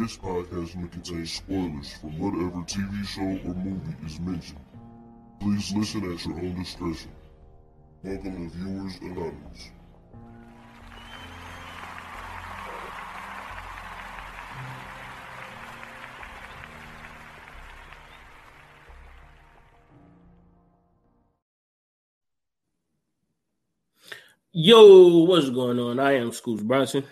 This podcast may contain spoilers from whatever TV show or movie is mentioned. Please listen at your own discretion. Welcome to Viewers Anonymous. Yo, what's going on? I am Scoots Bronson.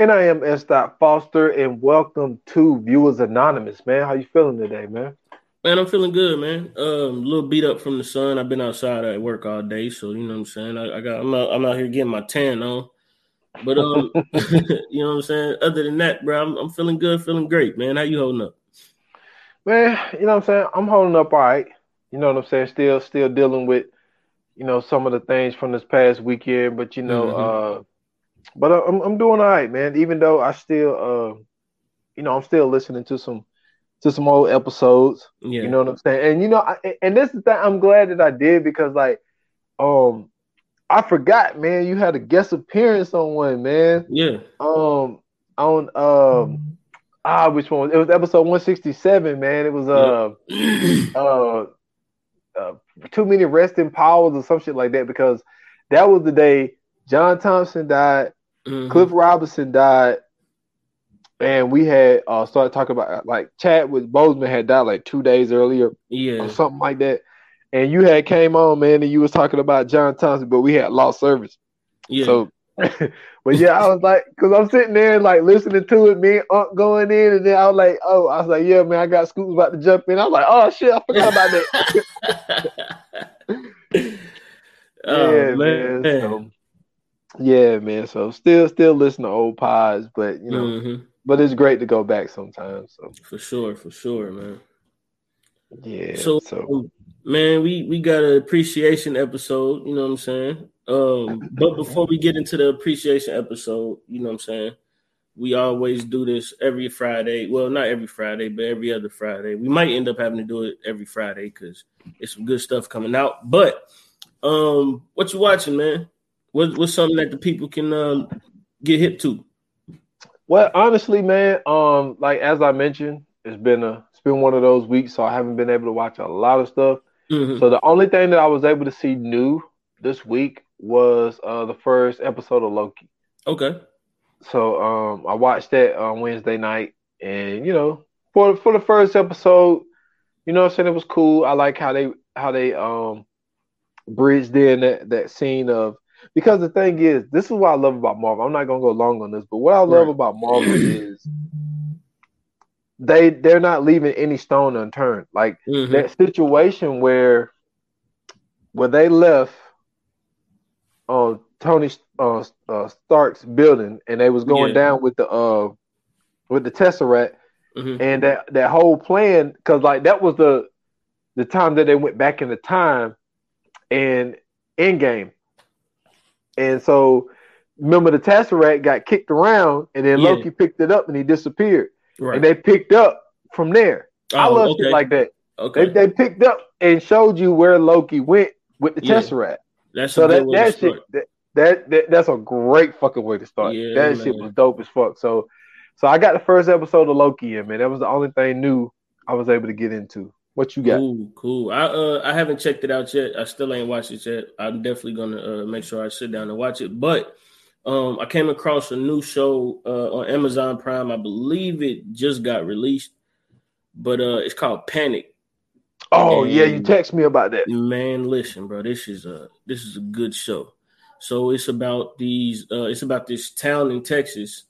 And I am S. Foster, and welcome to Viewers Anonymous, man. How you feeling today, man? Man, I'm feeling good, man. Um, a little beat up from the sun. I've been outside at work all day, so you know what I'm saying. I, I got, I'm out, I'm out here getting my tan on. But um, you know what I'm saying. Other than that, bro, I'm, I'm feeling good, feeling great, man. How you holding up? Man, you know what I'm saying. I'm holding up all right. You know what I'm saying. Still, still dealing with, you know, some of the things from this past weekend, but you know, Mhm. uh, but I'm I'm doing all right, man. Even though I still, uh, you know, I'm still listening to some to some old episodes. Yeah, You know what I'm saying? And you know, I, and this is that I'm glad that I did because like, um, I forgot, man. You had a guest appearance on one, man. yeah, Um, on um, ah, which one? It was episode 167, man. It was uh, uh, uh, too many resting powers or some shit like that because that was the day John Thompson died, Mhm. Cliff Robinson died, and we had uh started talking about like Chadwick Boseman had died like two days earlier yeah, or something like that. And you had came on, man, and you was talking about John Thompson, but we had lost service. yeah. So, but yeah, I was like, because I'm sitting there like listening to it, me and Unc going in, and then I was like, oh, I was like, yeah, man, I got Scoots about to jump in. I was like, oh shit, I forgot about that. oh yeah, man, man. So, yeah, man. So still, still listen to old pods, but you know, Mhm. but it's great to go back sometimes. So for sure, for sure, man. yeah, So, so, man, we we got an appreciation episode. You know what I'm saying? Um, but before we get into the appreciation episode, you know what I'm saying? We always do this every Friday. Well, not every Friday, but every other Friday. We might end up having to do it every Friday because it's some good stuff coming out. But um, what you watching, man? What, what's something that the people can um, get hip to? Well, honestly, man, um, like as I mentioned, it's been a it's been one of those weeks, so I haven't been able to watch a lot of stuff. Mhm. So the only thing that I was able to see new this week was uh the first episode of Loki. Okay. So um I watched that on Wednesday night and you know, for for the first episode, you know what I'm saying, it was cool. I like how they how they um bridged in that, that scene of because the thing is, this is what I love about Marvel. I'm not gonna go long on this, but what I love Right. about Marvel is they they're not leaving any stone unturned. Like Mhm. that situation where where they left on Tony uh, uh, Stark's building and they was going Yeah. down with the uh with the Tesseract Mhm. and that that whole plan because like that was the the time that they went back in the time and Endgame and so remember the Tesseract got kicked around and then Yeah. Loki picked it up and he disappeared Right. and they picked up from there. I Oh, love okay. shit like that. okay. They they picked up and showed you where Loki went with the Yeah. Tesseract. That's So a that that shit that, that, that that's a great fucking way to start. Yeah, that shit was dope as fuck. So so I got the first episode of Loki in, man. That was the only thing new I was able to get into. What you got? Cool, cool. I uh I haven't checked it out yet. I still ain't watched it yet. I'm definitely gonna uh, make sure I sit down and watch it. But um I came across a new show uh on Amazon Prime. I believe it just got released, but uh it's called Panic. Oh yeah, you text me about that. Man, listen, bro, this is a this is a good show. So it's about these uh it's about this town in Texas.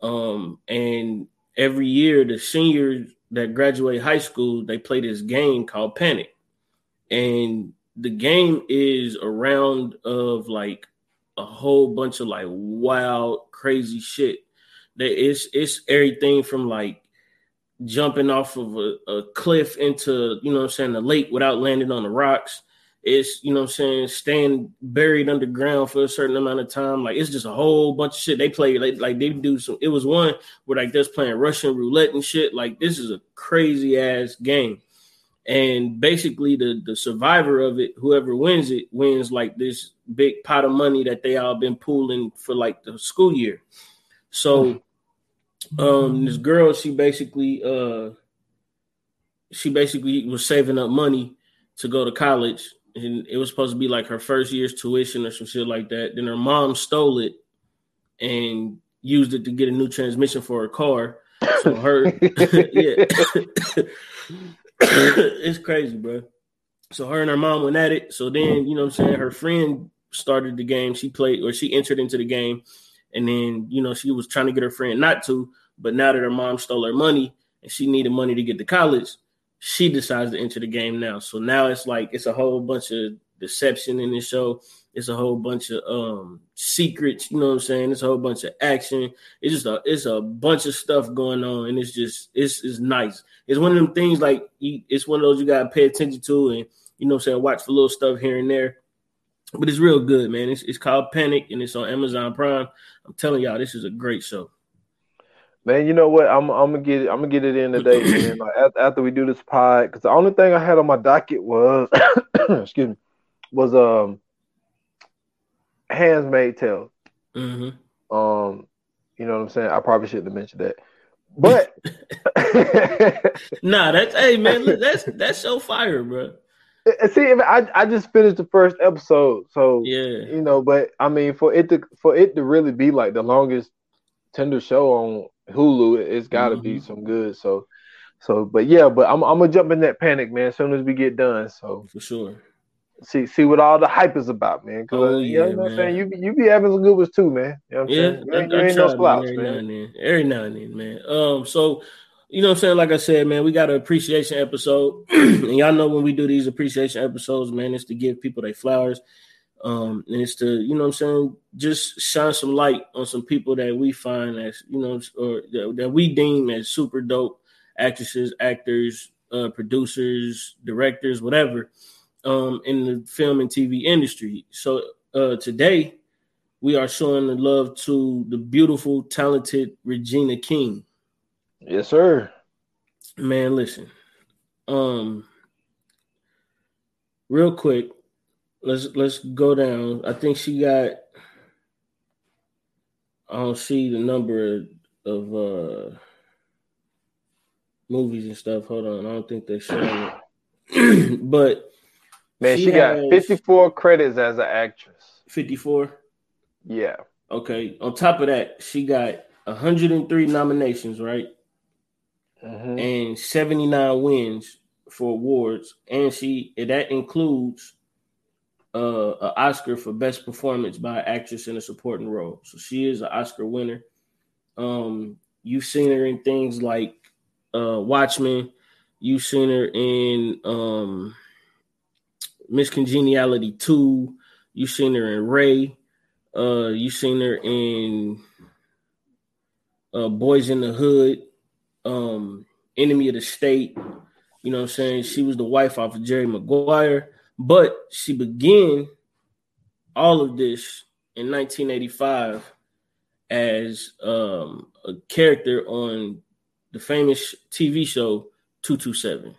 Um and every year the seniors that graduate high school, they play this game called Panic. And the game is a round of like a whole bunch of like wild, crazy shit. It's it's everything from like jumping off of a, a cliff into, you know what I'm saying, the lake without landing on the rocks. It's, you know I'm saying, staying buried underground for a certain amount of time. Like it's just a whole bunch of shit. They play like, like they do some it was one where like they're playing Russian roulette and shit. Like this is a crazy ass game. And basically the the survivor of it, whoever wins it, wins like this big pot of money that they all been pooling for like the school year. So um, this girl, she basically uh, she basically was saving up money to go to college, and it was supposed to be like her first year's tuition or some shit like that. Then her mom stole it and used it to get a new transmission for her car. So her, yeah, it's crazy, bro. So her and her mom went at it. So then, you know what I'm saying, her friend started the game. She played or she entered into the game. And then, you know, she was trying to get her friend not to, but now that her mom stole her money and she needed money to get to college, she decides to enter the game now. So now it's like it's a whole bunch of deception in this show. It's a whole bunch of um secrets, you know what I'm saying? It's a whole bunch of action. It's just a it's a bunch of stuff going on, and it's just it's it's nice. It's one of them things like you, it's one of those you gotta pay attention to, and you know what I'm saying, watch for little stuff here and there. But it's real good, man. It's it's called Panic, and it's on Amazon Prime. I'm telling y'all, this is a great show. Man, you know what? I'm I'm gonna get it. I'm gonna get it in today. man. Like, after, after we do this pod, because the only thing I had on my docket was, excuse me, was um Handmaid's Tale. Mm-hmm. Um, you know what I'm saying? I probably shouldn't have mentioned that, but nah, that's hey man, that's that's so fire, bro. See, I I just finished the first episode, so yeah, you know. But I mean, for it to for it to really be like the longest tender show on Hulu, it's got to mm-hmm. be some good. So, so, but yeah, but I'm I'm gonna jump in that panic, man. As soon as we get done, so for sure see see what all the hype is about, man. Cause oh, yeah, you know what I'm saying? You be, you be having some good ones too, man. You know what I'm yeah, saying? You ain't, I ain't no slouch, every man. Now and then. Every now and then, man. Um, so you know what I'm saying? Like I said, man, we got an appreciation episode. and y'all know when we do these appreciation episodes, man, it's to give people their flowers. Um, and it's to, you know what I'm saying, just shine some light on some people that we find as, you know, or that we deem as super dope actresses, actors, uh, producers, directors, whatever um, in the film and TV industry. So uh, today, we are showing the love to the beautiful, talented Regina King. Yes, sir. Man, listen. Um, real quick, let's let's go down. I think she got. I don't see the number of uh movies and stuff. Hold on, I don't think they're showing it. but Man, she, she got 54 credits as an actress. 54? Yeah. Okay. On top of that, she got 103 nominations, right? Mm-hmm. And 79 wins for awards. And she that includes uh, an Oscar for best performance by an actress in a supporting role. So she is an Oscar winner. Um, you've seen her in things like uh, Watchmen. You've seen her in um, Miss Congeniality 2. You've seen her in Ray. Uh, you seen her in uh, Boys in the Hood, um, Enemy of the State. You know what I'm saying? She was the wife off of Jerry Maguire, but she began all of this in 1985 as um, a character on the famous TV show 227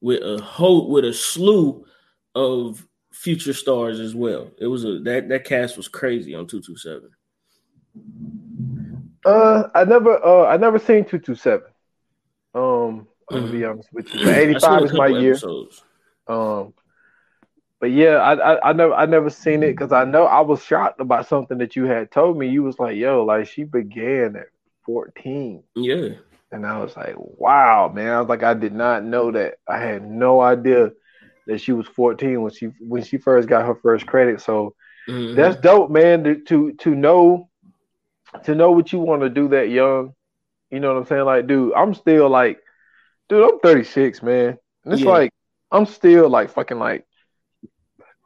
with a whole with a slew of future stars as well. It was a that that cast was crazy on two two seven. Uh, I never uh I never seen two two seven. Um, I'm gonna be mm-hmm. honest with you. Eighty five is my year. Episodes. Um, but yeah, I, I I never I never seen it because I know I was shocked about something that you had told me. You was like, "Yo, like she began at 14." Yeah, and I was like, "Wow, man!" I was like, I did not know that. I had no idea that she was 14 when she when she first got her first credit. So mm-hmm. that's dope, man. To, to to know to know what you want to do that young. You know what I'm saying? Like, dude, I'm still like, dude, I'm 36, man. And it's yeah. like I'm still like fucking like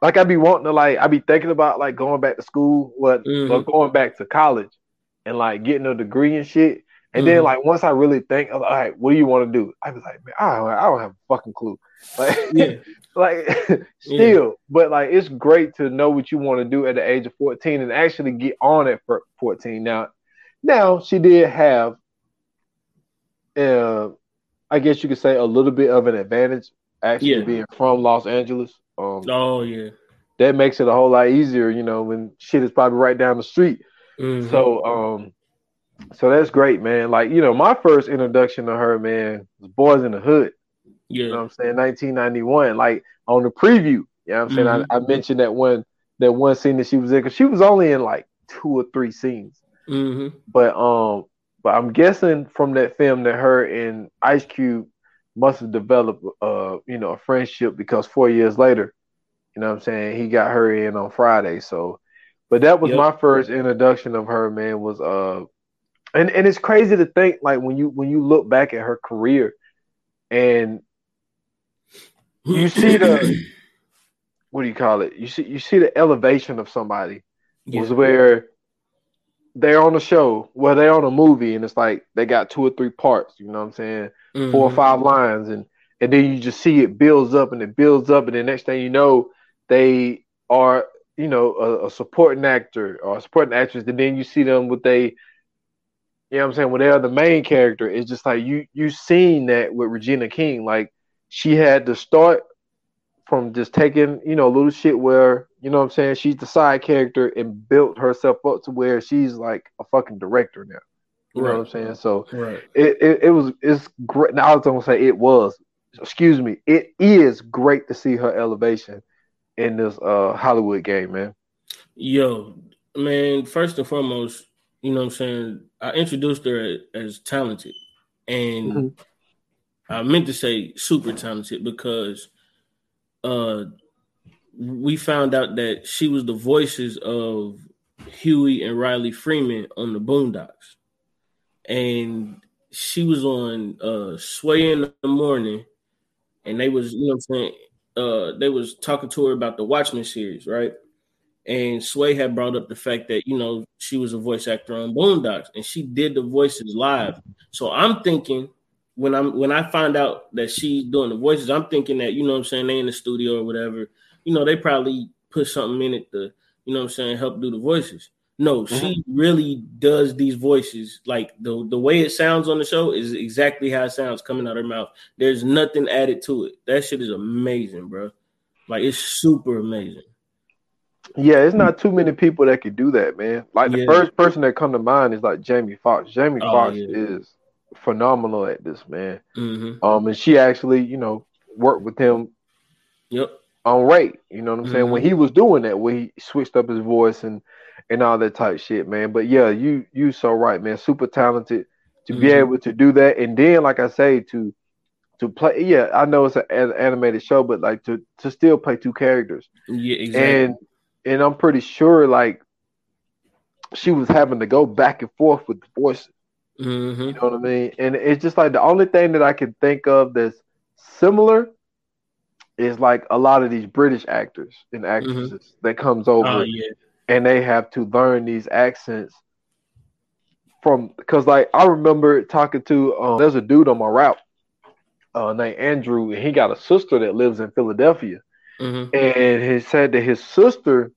like I be wanting to like I be thinking about like going back to school, what mm-hmm. or going back to college and like getting a degree and shit. And mm-hmm. then like once I really think, all right, what do you want to do? I was like, man, I don't, I don't have a fucking clue. Like, yeah. like still, yeah. but like it's great to know what you want to do at the age of 14 and actually get on at 14. Now, now she did have, uh, I guess you could say a little bit of an advantage actually yeah. being from Los Angeles. Um, oh yeah, that makes it a whole lot easier, you know, when shit is probably right down the street. Mm-hmm. So, um, So that's great, man. Like, you know, my first introduction to her, man, was Boys in the Hood. Yeah. You know what I'm saying? 1991. Like on the preview. You know what I'm saying? Mm-hmm. I, I mentioned that one that one scene that she was in because she was only in like two or three scenes. Mm-hmm. But um, but I'm guessing from that film that her and Ice Cube must have developed uh, you know, a friendship because four years later, you know what I'm saying, he got her in on Friday. So but that was Yep. my first introduction of her, man, was uh and, and it's crazy to think like when you when you look back at her career and you see the what do you call it? You see you see the elevation of somebody yeah. was where they're on a show, well, they're on a movie, and it's like they got two or three parts. You know what I'm saying? Four or Mhm. five lines, and and then you just see it builds up and it builds up, and the next thing you know, they are you know a, a supporting actor or a supporting actress, and then you see them with they. You know what I'm saying? When they're the main character, it's just like you you seen that with Regina King. Like she had to start from just taking, you know, little shit where, you know what I'm saying, she's the side character and built herself up to where she's like a fucking director now. You know what I'm saying? So Right. it, it, it was it's great. Now I was gonna say it was, excuse me, it is great to see her elevation in this uh Hollywood game, man. Yo, man, first and foremost, you know what I'm saying? I introduced her as talented. And Mhm. I meant to say super talented because uh we found out that she was the voices of Huey and Riley Freeman on the Boondocks. And she was on uh Sway in the morning and they was, you know I'm saying, uh they was talking to her about the Watchmen series, right? And Sway had brought up the fact that you know she was a voice actor on Boondocks, and she did the voices live. So I'm thinking when I'm when I find out that she's doing the voices, I'm thinking that you know what I'm saying they in the studio or whatever. You know they probably put something in it to you know what I'm saying help do the voices. No, she mm-hmm. really does these voices like the the way it sounds on the show is exactly how it sounds coming out her mouth. There's nothing added to it. That shit is amazing, bro. Like it's super amazing. Yeah, it's not too many people that could do that, man. Like the Yeah. first person that come to mind is like Jamie Foxx. Jamie Oh, Foxx yeah. is phenomenal at this, man. hmm Um, and she actually, you know, worked with him Yep. on Ray. You know what I'm saying? Mhm. When he was doing that, when he switched up his voice and and all that type shit, man. But yeah, you you so right, man. Super talented to be Mhm. able to do that, and then like I say, to to play. Yeah, I know it's an an animated show, but like to to still play two characters, Yeah, exactly. and and I'm pretty sure like she was having to go back and forth with the voices. Hmm You know what I mean? And it's just like the only thing that I can think of that's similar is like a lot of these British actors and actresses that comes over Oh yeah. and they have to learn these accents from because like I remember talking to um, there's a dude on my route uh, named Andrew and he got a sister that lives in Philadelphia hmm and he said that his sister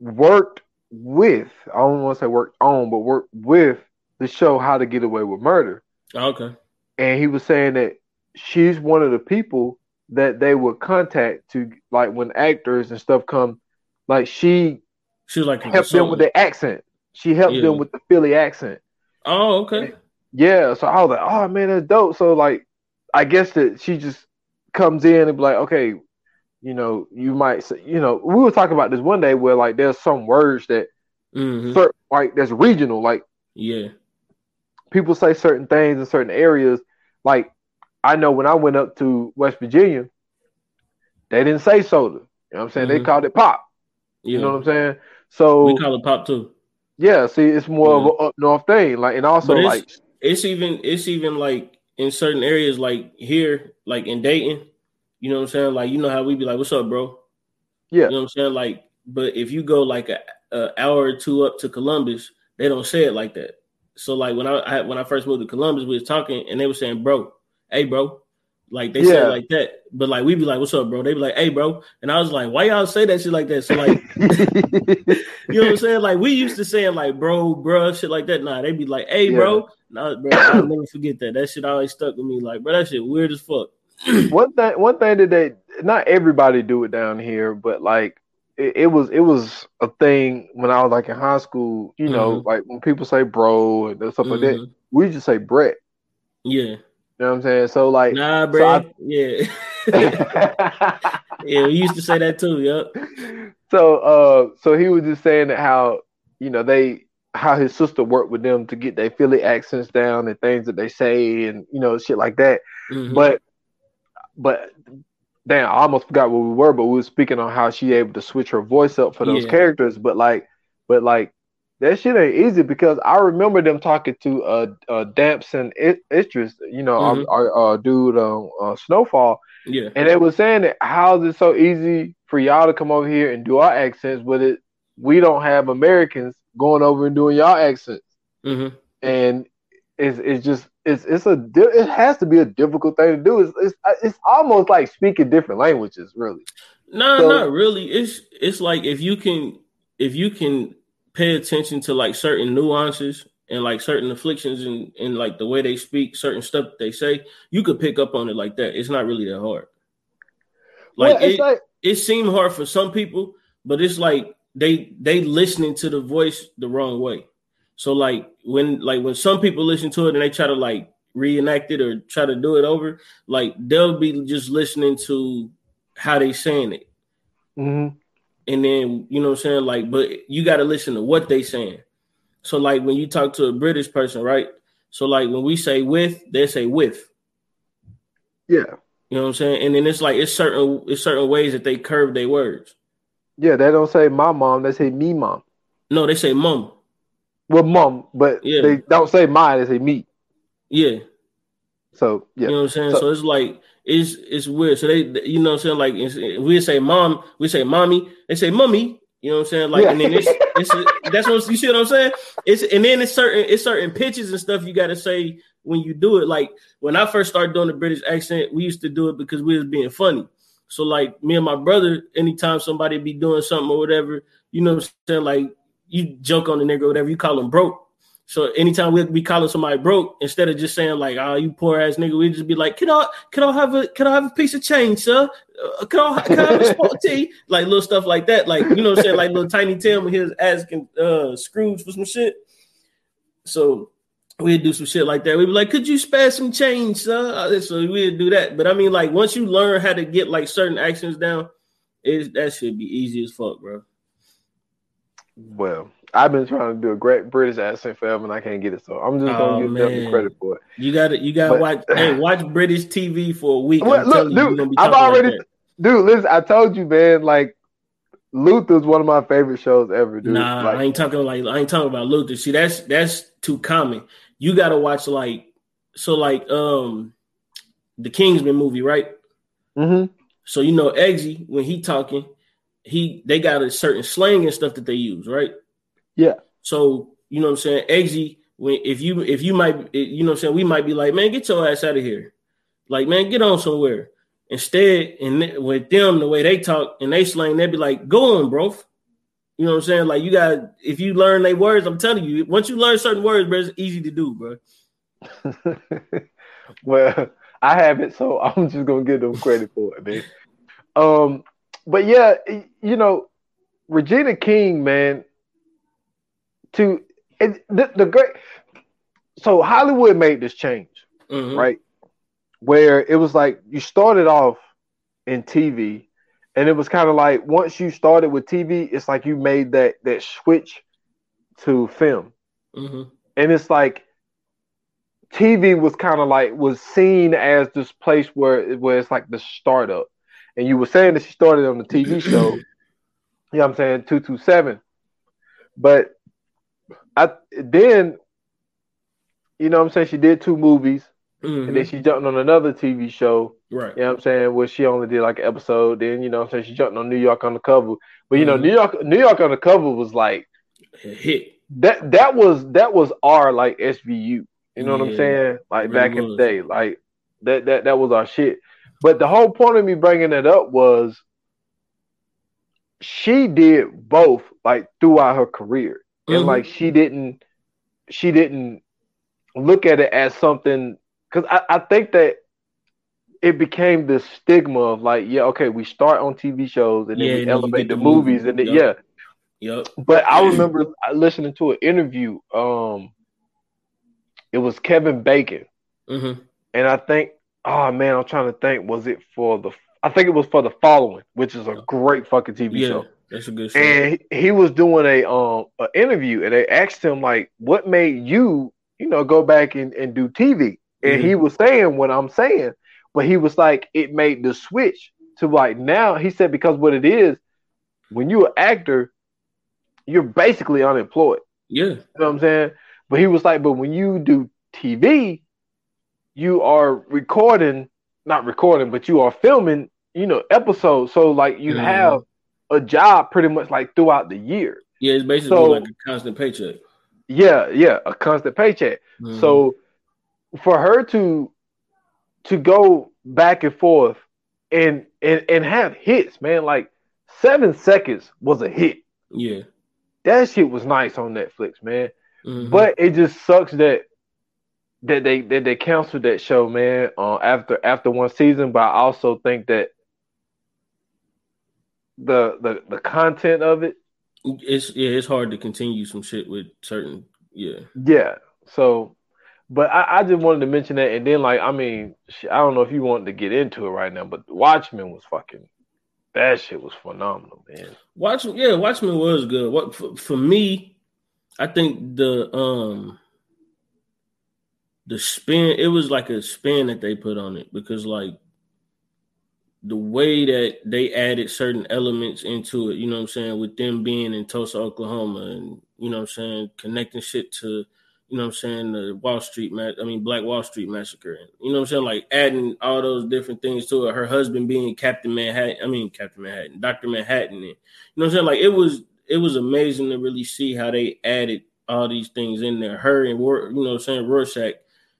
worked with I don't want to say worked on but worked with the show How to Get Away with Murder Okay. and he was saying that she's one of the people that they would contact to like when actors and stuff come like she She was like helped them with the accent she helped Yeah. them with the Philly accent Oh, okay. yeah so I was like oh man that's dope so like I guess that she just comes in and be like okay you know you might say you know we were talking about this one day where like there's some words that hmm certain like that's regional like Yeah. People say certain things in certain areas. Like I know when I went up to West Virginia, they didn't say soda. You know what I'm saying? They Mhm. called it pop. Yeah. You know what I'm saying? So we call it pop too. yeah, see, it's more Yeah. of an up north thing. Like and also it's- like It's even it's even like in certain areas like here, like in Dayton, you know what I'm saying? Like you know how we be like, What's up, bro? yeah, You know what I'm saying? Like, but if you go like a, a hour or two up to Columbus, they don't say it like that. So like when I, I when I first moved to Columbus, we was talking and they were saying, "Bro, hey, bro," like they say Yeah. it like that. But like we'd be like, "What's up, bro?" They be like, "Hey, bro," and I was like, "Why y'all say that shit like that?" So like, you know what I'm saying? Like we used to saying like, "Bro, bro," shit like that. Nah, they be like, "Hey, bro," nah, bro, I'll never forget that. That shit always stuck with me. Like, bro, that shit weird as fuck. one thing one thing that they not everybody do it down here, but like it, it, was it was a thing when I was like in high school. You know, Mm-hmm. like when people say bro and stuff like that, Mhm. we just say Brett. Yeah. You know what I'm saying? So like, Nah, so bro. I- yeah. yeah, we used to say that too. Yep. so uh so he was just saying that how you know they how his sister worked with them to get their Philly accents down and things that they say and you know shit like that. Mhm. But but damn, I almost forgot where we were, but we were speaking on how she able to switch her voice up for those Yeah. characters. But like but like that shit ain't easy because I remember them talking to uh uh Damson I- Idris, you know, Mhm. our, our uh, dude um uh, Snowfall, yeah. and they were saying that how is it so easy for y'all to come over here and do our accents, but it we don't have Americans going over and doing y'all accents, hmm and it's it's just it's it's a it has to be a difficult thing to do. It's it's it's almost like speaking different languages, really. No, So- not really. It's it's like if you can if you can pay attention to like certain nuances and like certain afflictions and and like the way they speak, certain stuff they say, you could pick up on it like that. It's not really that hard. Like Well, it, like it seemed hard for some people, but it's like they they listening to the voice the wrong way. So like when like when some people listen to it and they try to like reenact it or try to do it over, like they'll be just listening to how they saying it. mhm. And then you know what I'm saying? Like, but you gotta listen to what they saying. So like when you talk to a British person, right? So like when we say with, they say with. yeah, You know what I'm saying? And then it's like it's certain it's certain ways that they curve their words. yeah. They don't say my mom; they say me mom. No, they say mum. Well, mom, but Yeah. they don't say mine; they say me. Yeah. So yeah, You know what I'm saying? So- So, it's like it's it's weird. So they, you know what I'm saying? Like we say mom, we say mommy, they say mummy. You know what I'm saying? Like, Yeah. and then it's, it's that's what you see what I'm saying. It's and then it's certain it's certain pitches and stuff you got to say when you do it. Like when I first started doing the British accent, we used to do it because we was being funny. So like me and my brother, anytime somebody be doing something or whatever, you know what I'm saying? Like you joke on the nigga whatever, you call him broke. So anytime we be calling somebody broke, instead of just saying like, "Oh, you poor ass nigga," we just be like, "Can I, can I have a, can I have a piece of change, sir? Uh, can I, can I have a spot tea?" Like little stuff like that, like you know what I'm saying, like little tiny Tim when he was asking uh, Scrooge for some shit. So we'd do some shit like that. We'd be like, "Could you spare some change, sir?" Uh, So we'd do that. But I mean, like once you learn how to get like certain actions down, it that should be easy as fuck, bro. Well, I've been trying to do a great British accent forever, and I can't get it. So I'm just Oh, gonna give them credit for it. You got to You got to But- watch. hey, watch British TV for a week. Well, look, you, dude, be I've talking like already- Dude, listen, I told you, man. Like Luther's one of my favorite shows ever, dude. Nah, like, I ain't talking like I ain't talking about Luther. See, that's that's too common. You got to watch like so like um the Kingsman movie, right? mhm. So you know Eggsy when he talking, he they got a certain slang and stuff that they use, right? Yeah. So you know what I'm saying, Eggsy. When if you if you might you know what I'm saying, we might be like, man, get your ass out of here, like man, get on somewhere. Instead, and th- with them the way they talk and they slang, they'd be like, go on, bro. You know what I'm saying? Like you got if you learn their words, I'm telling you, once you learn certain words, bro, it's easy to do, bro. well, I haven't, so I'm just gonna give them credit for it, man. Um, but yeah, you know, Regina King, man. To it, the, the great, so Hollywood made this change, Mhm. right? Where it was like you started off in TV, and it was kind of like once you started with TV, it's like you made that that switch to film Mhm. and it's like TV was kind of like was seen as this place where where it's like the startup, and you were saying that she started on the TV show. you know what I'm saying two two seven, but I then you know what I'm saying she did two movies, Mhm. and then she jumped on another TV show. Right. You know what I'm saying? Where she only did like an episode. Then you know what I'm saying she jumped on New York Undercover, but you know Mhm. New York New York Undercover was like Hit. that that was that was our like SVU. You know what I'm saying? Like really back in the day, like that that that was our shit. But the whole point of me bringing it up was she did both like throughout her career, and Mhm. like she didn't she didn't look at it as something because I, I think that it became this stigma of like, yeah, okay, we start on TV shows and then Yeah, we and elevate the movies movie. and then Yup. yeah. Yep. But I remember listening to an interview. Um, it was Kevin Bacon, hmm and I think, oh man, I'm trying to think. Was it for the? I think it was for the following, which is a great fucking TV Yeah, show. that's a good show. And he, he was doing a um an interview, and they asked him like, "What made you, you know, go back and, and do TV?" And he was saying what I'm saying, but he was like, it made the switch to like now. He said because what it is, when you're an actor, you're basically unemployed. yeah, You know what I'm saying? But he was like, but when you do TV, you are recording, not recording, but you are filming, you know, episodes. So like you Mhm. have a job pretty much like throughout the year. yeah. It's basically So- like a constant paycheck. Yeah, yeah, a constant paycheck. Mhm. So for her to to go back and forth and and and have hits, man, like seven seconds was a hit. yeah, That shit was nice on Netflix, man. Mhm. But it just sucks that that they that they canceled that show, man. Uh, after after one season, but I also think that the the the content of it, it's yeah, it's hard to continue some shit with certain yeah. yeah. So, but I, I just wanted to mention that, and then like I mean, I don't know if you wanted to get into it right now, but Watchmen was fucking that shit was phenomenal, man. Watchmen, yeah, Watchmen was good. What for, for me, I think the um the spin it was like a spin that they put on it because like the way that they added certain elements into it, you know what I'm saying, with them being in Tulsa, Oklahoma, and you know what I'm saying, connecting shit to, you know what I'm saying, the Wall Street ma- I mean Black Wall Street massacre, you know what I'm saying, like adding all those different things to it. Her husband being Captain Manhattan, I mean Captain Manhattan, Doctor Manhattan, and you know what I'm saying, like it was it was amazing to really see how they added all these things in there. Her and you know what I'm saying, Rorschach,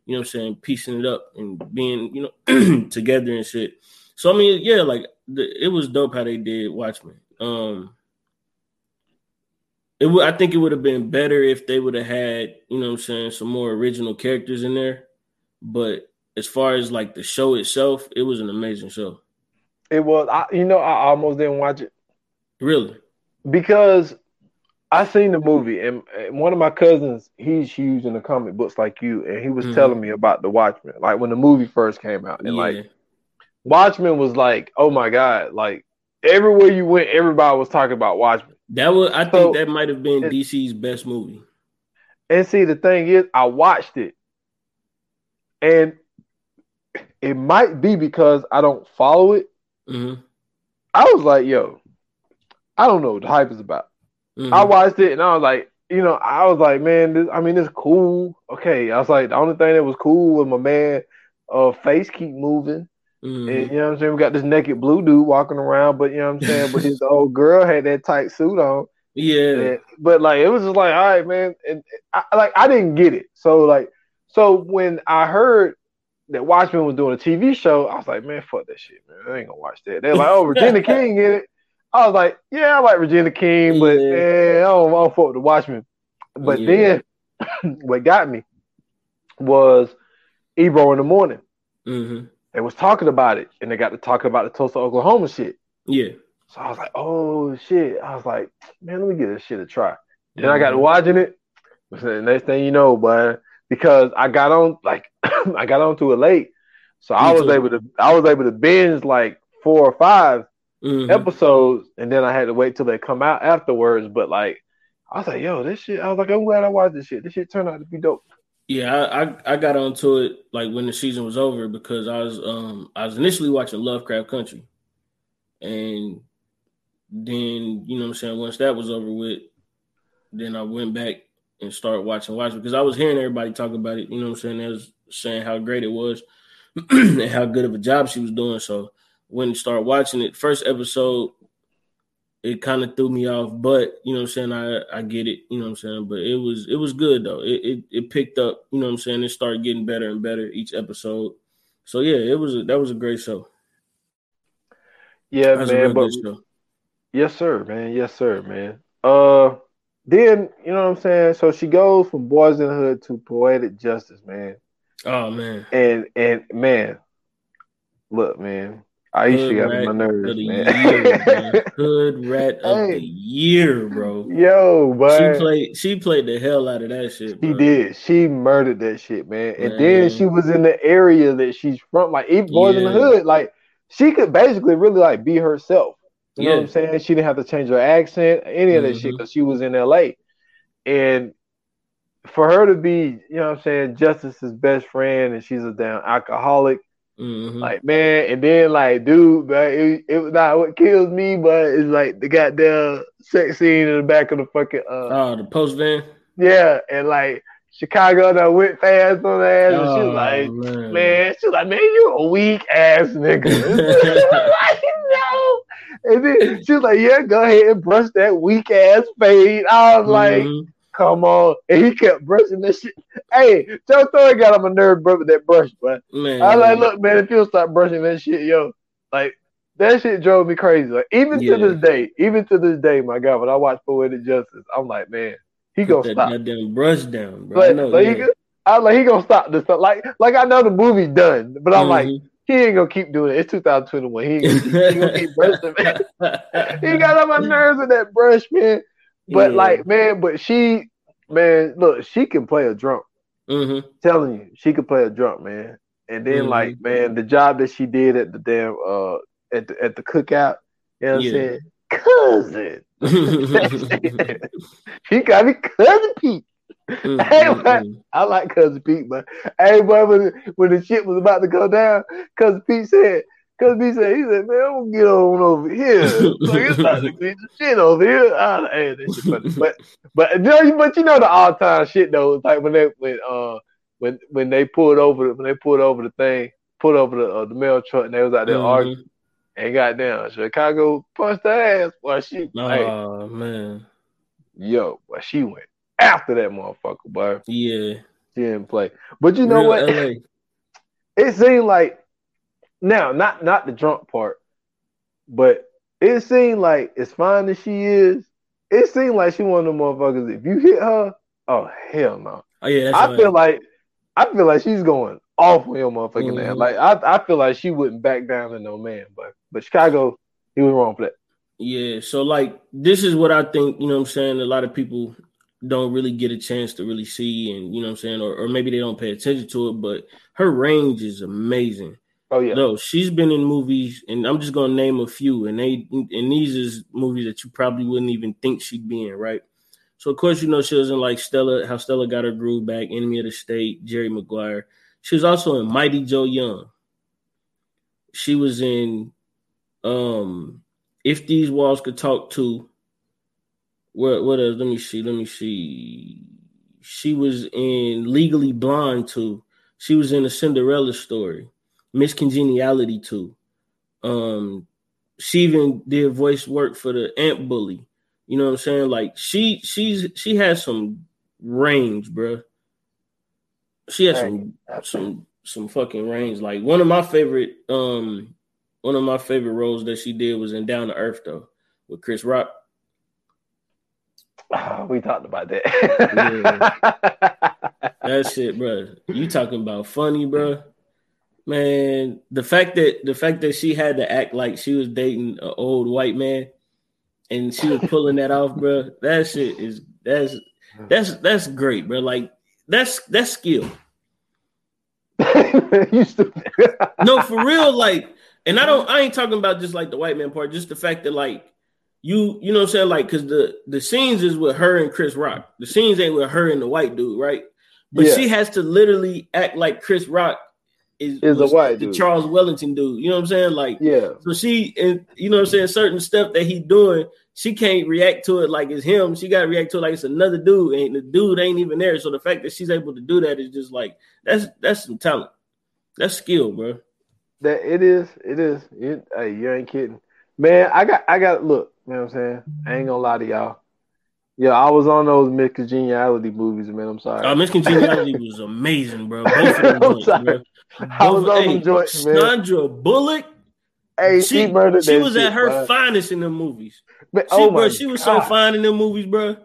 you know what I'm saying, piecing it up and being, you know, together and shit. So I mean, yeah, like the, it was dope how they did Watchmen. Um, it would, I think it would have been better if they would have had, you know, what I'm saying, some more original characters in there. But as far as like the show itself, it was an amazing show. It was, I, you know, I almost didn't watch it. Really, because I seen the movie and, and one of my cousins, he's huge in the comic books like you, and he was Mhm. telling me about the Watchmen, like when the movie first came out, and yeah, like Watchmen was like, oh my god, like everywhere you went, everybody was talking about Watchmen. that was. I So, think that might have been DC's best movie. And see, the thing is, I watched it, and it might be because I don't follow it. hmm I was like, yo, I don't know what the hype is about. Hmm I watched it and I was like, you know, I was like, man, this, I mean, it's cool. Okay, I was like, the only thing that was cool was my man, uh, face keep moving, Mhm. and you know what I'm saying. We got this naked blue dude walking around, but you know what I'm saying. but his old girl had that tight suit on, yeah, and- but like it was just like, all right, man, and I, like I didn't get it. So like, so when I heard that Watchmen was doing a TV show, I was like, man, fuck that shit, man. I ain't gonna watch that. They're like, oh, Regina King in it. I was like, yeah, I like Regina King, but Yeah. man, I don't, I don't fuck with the Watchmen. But Yeah. then what got me was Ebro in the morning. hmm They was talking about it, and they got to talking about the Tulsa, Oklahoma shit. yeah. So I was like, oh shit. I was like, man, let me give this shit a try. Then I got to watching it. The next thing you know, but because I got on like I got onto it late, so I was too. able to I was able to binge like four or 5 Mhm. episodes, and then I had to wait till they come out afterwards. But like, I was like, yo, this shit. I was like, I'm glad I watched this shit. This shit turned out to be dope. Yeah, I, I I got onto it like when the season was over because I was um I was initially watching Lovecraft Country, and then you know what I'm saying once that was over with, then I went back and started watching Watchmen because I was hearing everybody talk about it. You know what I'm saying? They was saying how great it was and how good of a job she was doing. So when started watching it, first episode, it kind of threw me off, but you know what I'm saying, I I get it, you know what I'm saying, but it was it was good though. It it, it picked up, you know what I'm saying, it started getting better and better each episode. So yeah, it was a, that was a great show. Yeah, man. But. Yes, sir, man. Yes, sir, man. Uh, then you know what I'm saying. So she goes from Boys in the Hood to Poetic Justice, man. Oh man. And and man, Look, man. Iesha Hood got rat on my nerves, the man. year, man. Hood rat of Hey. the year, bro. Yo, but She played. She played the hell out of that shit. She Bro. did. She murdered that shit, man. And then she was in the area that she's from, like even Boys in the Hood. Like she could basically really like be herself. You know what I'm saying? She didn't have to change her accent, any of that shit, mm-hmm. because she was in LA. And for her to be, you know what I'm saying, Justice's best friend, and she's a damn alcoholic. Mhm. Like man, and then like, dude, but it, it was not what kills me, but it's like the goddamn sex scene in the back of the fucking uh, oh, the post van. yeah, and like Chicago that went fast on her ass, and she Oh was like, man. man, she was like, man, you a weak ass nigga. like, no. And then she was like, yeah, go ahead and brush that weak ass fade. I was like, Mhm. Come on. And he kept brushing that shit. Hey, Joe Thorne got on my nerve, bro, with that brush, but man. I was like, look, man, if you'll stop brushing that shit, yo, like that shit drove me crazy. Like even Yeah. to this day, even to this day, my God, when I watch Poetic Justice, I'm like, man, he Put gonna that stop. goddamn brush down, bro. I Like, know, like, yeah. he, I was like he gonna stop this stuff. Like, like I know the movie's done, but I'm like, Mhm. he ain't gonna keep doing it. It's 2021. He ain't gonna keep, he gonna keep brushing, man. He got on my nerves with that brush, man. But Yeah. like, man, but she, man, look, she can play a drunk. Mhm. telling you, she could play a drunk, man. And then Mhm. like, man, the job that she did at the damn uh at the at the cookout, you know what Yeah. I'm saying? Cousin. she got me cousin Pete. Mm, Hey, man. I like cousin Pete, but hey boy, when, when the shit was about to go down, cousin Pete said, cousin Pete said, he said, man, I'm gonna get on over here. like it's not to be the shit over here. I that shit. But but you know, but you know the all time shit though, it's like when they when uh when when they pulled over when they pulled over the thing, pulled over the uh, the mail truck and they was out there Mhm. arguing and got down. Chicago punched her ass. Boy, she hey, Oh man, yo, boy, she went after that motherfucker, boy. yeah. She didn't play. But you know Real what? LA. It seemed like now, not not the drunk part, but it seemed like as fine as she is, it seemed like she one of them motherfuckers. If you hit her, oh hell no. Oh yeah, I right. feel like I feel like she's going off on your motherfucking Mhm. ass. Like I, I feel like she wouldn't back down to no man, but but Chicago, he was wrong for that. Yeah, so like this is what I think, you know what I'm saying, a lot of people don't really get a chance to really see and you know what I'm saying, or, or maybe they don't pay attention to it, but her range is amazing. Oh yeah, No, she's been in movies, and I'm just gonna name a few, and they and these is movies that you probably wouldn't even think she'd be in, right? So of course you know she was in like Stella, how Stella got her groove back, Enemy of the State, Jerry Maguire. She was also in Mighty Joe Young. She was in um If These Walls Could Talk Too. What what else? Let me see, let me see. She was in Legally Blonde too. She was in a Cinderella story. Miss Congeniality too. Um, she even did voice work for the Ant Bully. You know what I'm saying? Like she she's she has some range, bruh. She has some some some fucking range. Like one of my favorite um one of my favorite roles that she did was in Down to Earth though with Chris Rock. we talked about that. That shit, bro. You talking about funny, bro? Man, the fact that the fact that she had to act like she was dating an old white man, and she was pulling that off, bro. That shit is that's that's that's great, bro. Like that's that's skill. No, for real. Like, and I don't. I ain't talking about just like the white man part. Just the fact that like you, you know, what I'm saying like because the the scenes is with her and Chris Rock. The scenes ain't with her and the white dude, right? But Yeah. she has to literally act like Chris Rock is, Is a white the dude. Charles Wellington dude. You know what I'm saying? Like, yeah. so she and you know what I'm saying certain stuff that he doing, she can't react to it like it's him. She got to react to it like it's another dude, and the dude ain't even there. So the fact that she's able to do that is just like that's that's some talent. That's skill, bro. That it is, it is. You, hey, you ain't kidding, man. I got, I got. Look, you know what I'm saying. I ain't gonna lie to y'all. Yeah, I was on those Miss Congeniality movies, man. I'm sorry. Uh, Miss Congeniality was amazing, bro. Both of them joints, bro. I was on hey, them joints, man. Sandra Bullock, hey, she, she, murdered she was shit, at her bruh. finest in the movies. Man, She, oh bro, she was so God. fine in the movies, bro.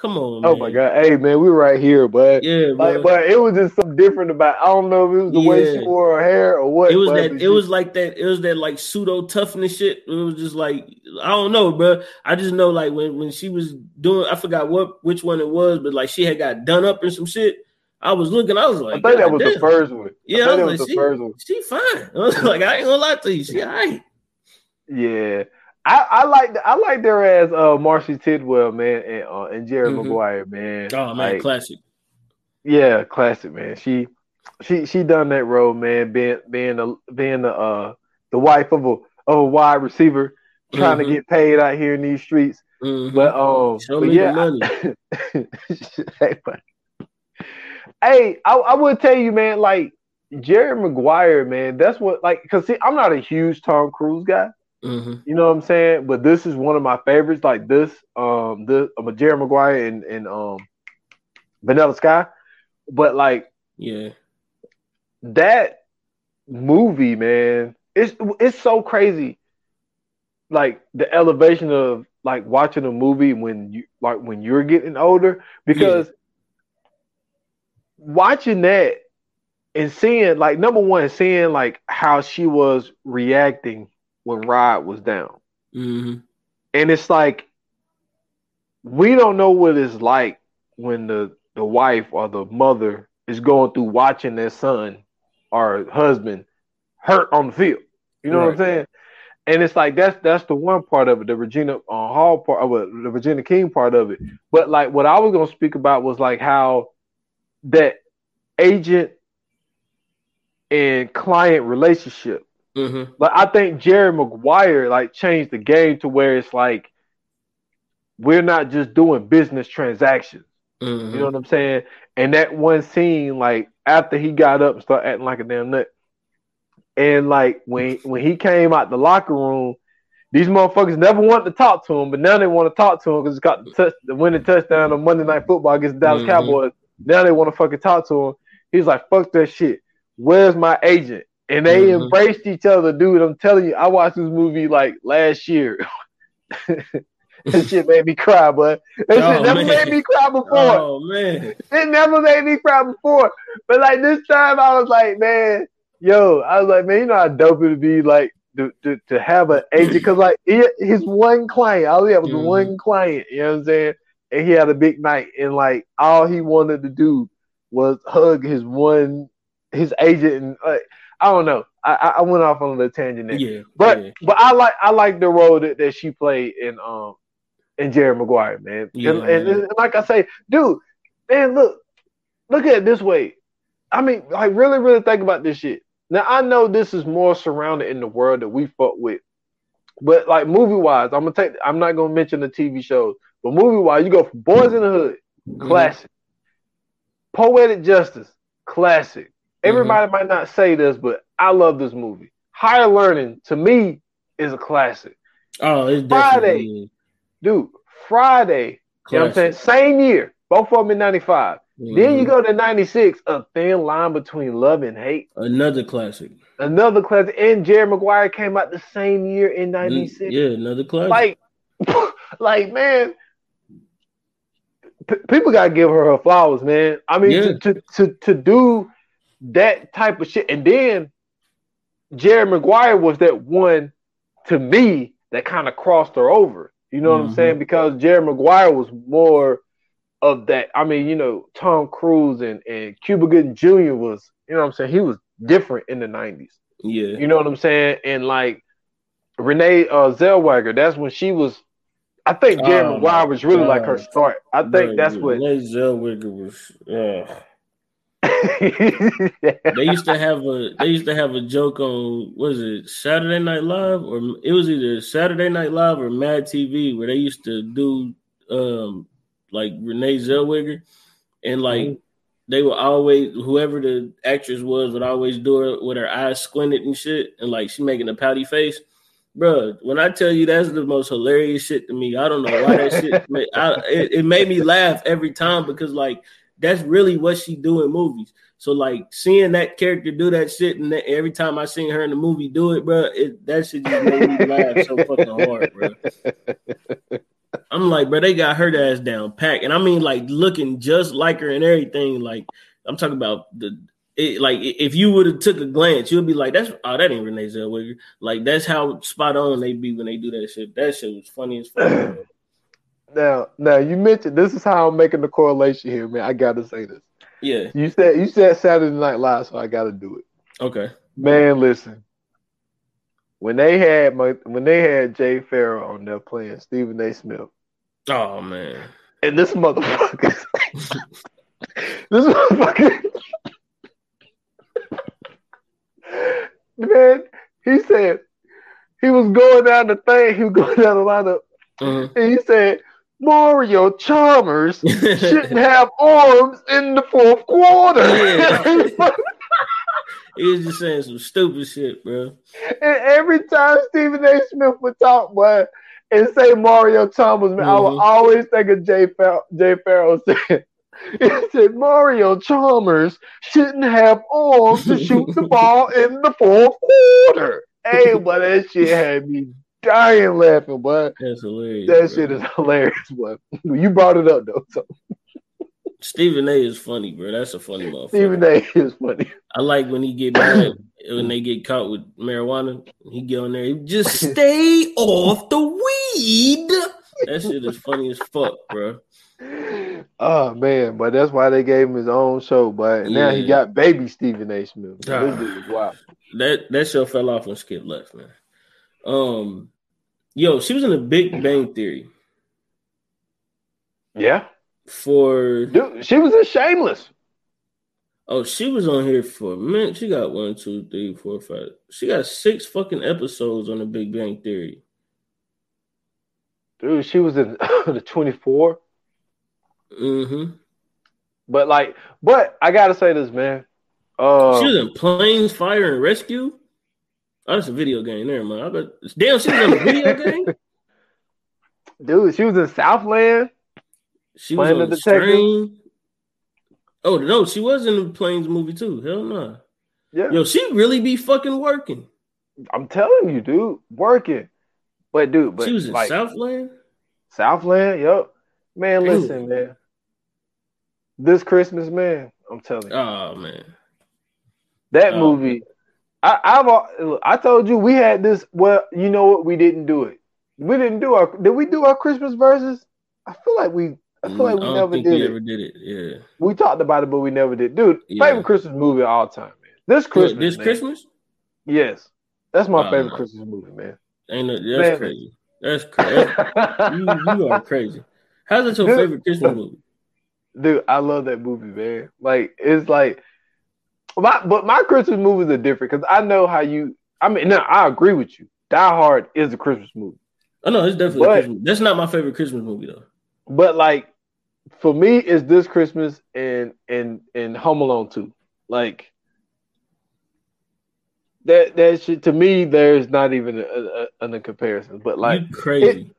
Come on, Oh my god, hey man, we were right here, but Yeah, like, but it was just something different about. I don't know if it was the way she wore her hair or what. it was that she- it was like that it was that like pseudo toughness shit. It was just like i don't know bro. I just know like when when she was doing i forgot what which one it was but like she had got done up in some shit. I was looking i was like, I think that "God was the first one. yeah I i was was like the she, first one. she fine. I was like i ain't gonna lie to you she all right. Yeah, I I like I like their as uh Marcee Tidwell man and uh, and Jerry Mhm. Maguire man. oh man Like, classic yeah, classic man. She she she done that role man, being being the being the uh the wife of a of a wide receiver trying Mhm. to get paid out here in these streets. Mhm. But um, show but me yeah, the money hey, I, I would tell you, man, like Jerry Maguire, man, that's what like because see, I'm not a huge Tom Cruise guy. Mhm. You know what I'm saying? But this is one of my favorites. Like this, um, the um, Jerry Maguire and and um, Vanilla Sky. But like yeah that movie, man, it's it's so crazy. Like the elevation of like watching a movie when you like when you're getting older because watching that and seeing like number one seeing like how she was reacting when Rod was down Mhm. and it's like we don't know what it's like when the the wife or the mother is going through watching their son or husband hurt on the field. You know what I'm saying? And it's like that's that's the one part of it, the Regina uh, Hall part of it, the Regina King part of it. But like what I was gonna speak about was like how that agent and client relationship Mhm. but I think Jerry Maguire like changed the game to where it's like we're not just doing business transactions. Mhm. You know what I'm saying? And that one scene, like after he got up and started acting like a damn nut, and like when when he came out the locker room, these motherfuckers never wanted to talk to him, but now they want to talk to him because he got the, touch, the winning touchdown on Monday Night Football against the Dallas Mhm. Cowboys. Now they want to fucking talk to him. He's like, "Fuck that shit. Where's my agent?" And they Mhm. embraced each other, dude. I'm telling you, I watched this movie like last year. that shit made me cry, but that Oh, shit never man. made me cry before. oh man It never made me cry before. But like this time I was like, man, yo, I was like, man, you know how dope it would be like to, to, to have an agent because like he, his one client, all he had was Mhm. one client, you know what I'm saying? And he had a big night and like all he wanted to do was hug his one his agent and like I don't know. I, I went off on a little tangent there. yeah But yeah. but I like I like the role that, that she played in um in Jerry Maguire, man. Yeah, and, and- and like I say, dude, man, look, look at it this way. I mean, like really, really think about this shit. Now I know this is more surrounded in the world that we fuck with, but like movie wise, I'm gonna take. I'm not gonna mention the TV shows, but movie wise, you go from Boys in the Hood, Mhm. classic. Poetic Justice, classic. Everybody might not say this, but I love this movie. Higher Learning to me is a classic. oh it's Friday. definitely Dude, Friday, you know what I'm saying? Same year, both of them in 95. Then you Mhm. go to 96, A Thin Line Between Love and Hate. another classic Another classic. And Jerry Maguire came out the same year in 96. yeah another classic Like, like man, p- people gotta give her her flowers, man. I mean, Yeah. to, to to to do that type of shit, and then Jerry Maguire was that one to me that kind of crossed her over. You know what I'm Mhm. saying? Because Jerry Maguire was more of that. I mean, you know, Tom Cruise and and Cuba Gooding Jr. was, you know what I'm saying? He was different in the 90s. yeah You know what I'm saying? And like Renee uh, Zellweger, that's when she was. I think Jerry Oh, Maguire was really like her start. I think that's what. Renee Zellweger was. Uh, they used to have a they used to have a joke on was it Saturday Night Live or it was either Saturday Night Live or Mad TV where they used to do um like Renee Zellweger and like Mhm. they would always whoever the actress was would always do it with her eyes squinted and shit and like she making a pouty face. Bruh, when I tell you that's the most hilarious shit to me, I don't know why that shit. Made, I, it, it made me laugh every time because like that's really what she do in movies. So like seeing that character do that shit, and that, every time I seen her in the movie do it, bro, it, that shit just made me laugh so fucking hard, bro. I'm like, bro, they got her ass down pack, and I mean, like looking just like her and everything. Like I'm talking about the. It, like if you would have took a glance, you'd be like, "That's oh, that ain't Renee Zellweger." Like that's how spot on they be when they do that shit. That shit was funny as fuck. Now, now you mentioned this is how I'm making the correlation here, man. I gotta say this. Yeah. You said you said Saturday Night Live, so I gotta do it. Okay. Man, listen. When they had my when they had Jay Pharoah on there playing Stephen A. Smith, Oh man. and this motherfucker, this motherfucker, man, he said he was going down the thing, he was going down the lineup, Mhm. and he said Mario Chalmers shouldn't have arms in the fourth quarter. Yeah. He was just saying some stupid shit, bro. And every time Stephen A. Smith would talk, boy, and say Mario Chalmers, man, I would Mhm. always think of Jay, Pharoah, Jay Pharoah saying, he said Mario Chalmers shouldn't have arms to shoot the ball in the fourth quarter. Hey, but that shit had me dying laughing, boy. That's hilarious. That bro. shit is hilarious, boy. You brought it up though, so Stephen A is funny, bro. That's a funny motherfucker. Stephen A. is funny. I like when he get mad when they get caught with marijuana. He get on there, just stay off the weed. That shit is funny as fuck, bro. Oh man, but that's why they gave him his own show. But now he got baby Stephen A. Smith. Ah. This dude is wild. That that show fell off when Skip left, man. Um, yo, she was in the Big Bang Theory Yeah, for. dude, she was in Shameless. Oh, she was on here for a minute. She got one, two, three, four, five. She got six fucking episodes on the Big Bang Theory. Dude, she was in the twenty four. Mm-hmm. But like, but I gotta say this, man. Uh, she was in Planes, Fire, and Rescue. Oh, that's a video game. There, man. I bet. Damn, she was in a video game. dude, she was in Southland. She was on the train. Oh no, she was in the Planes movie too. Hell no. Yeah, Yo, she really be fucking working. I'm telling you, dude, working. But dude, but she was in like Southland. Southland. Yep, man. Damn. Listen, man. This Christmas, man. I'm telling you. Oh man. That Oh, movie, I, I've I told you we had this. Well, you know what? We didn't do it. We didn't do our. Did we do our Christmas verses? I feel like we. I feel like Mm, we don't never think did we it. did it. Yeah. We talked about it, but we never did. Dude, Yeah. favorite Christmas movie of all time, man. This Christmas. this man. Christmas? Yes, that's my Oh, favorite. Christmas movie, man. Ain't no, that's Man. crazy. That's crazy. you, you are crazy. How's it your Dude. favorite Christmas movie? Dude, I love that movie, man. Like it's like my but my Christmas movies are different because I know how you. I mean, no, I agree with you. Die Hard is a Christmas movie. Oh no, it's definitely a But- Christmas. That's not my favorite Christmas movie though. But like for me, it's this Christmas and and and Home Alone two. Like that that shit to me, there's not even a, a, a, comparison. But like, you crazy.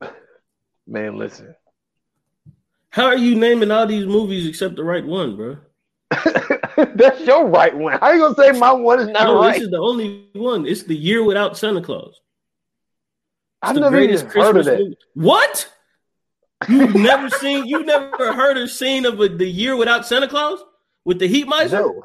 man, listen, How are you naming all these movies except the right one, bro? that's your right one. How you gonna say my one is not No, right? this is the only one. It's the year without Santa Claus. It's I've never even heard of movie. What? You've never seen? You never heard or seen of a, the year without Santa Claus with the Heat Miser? No,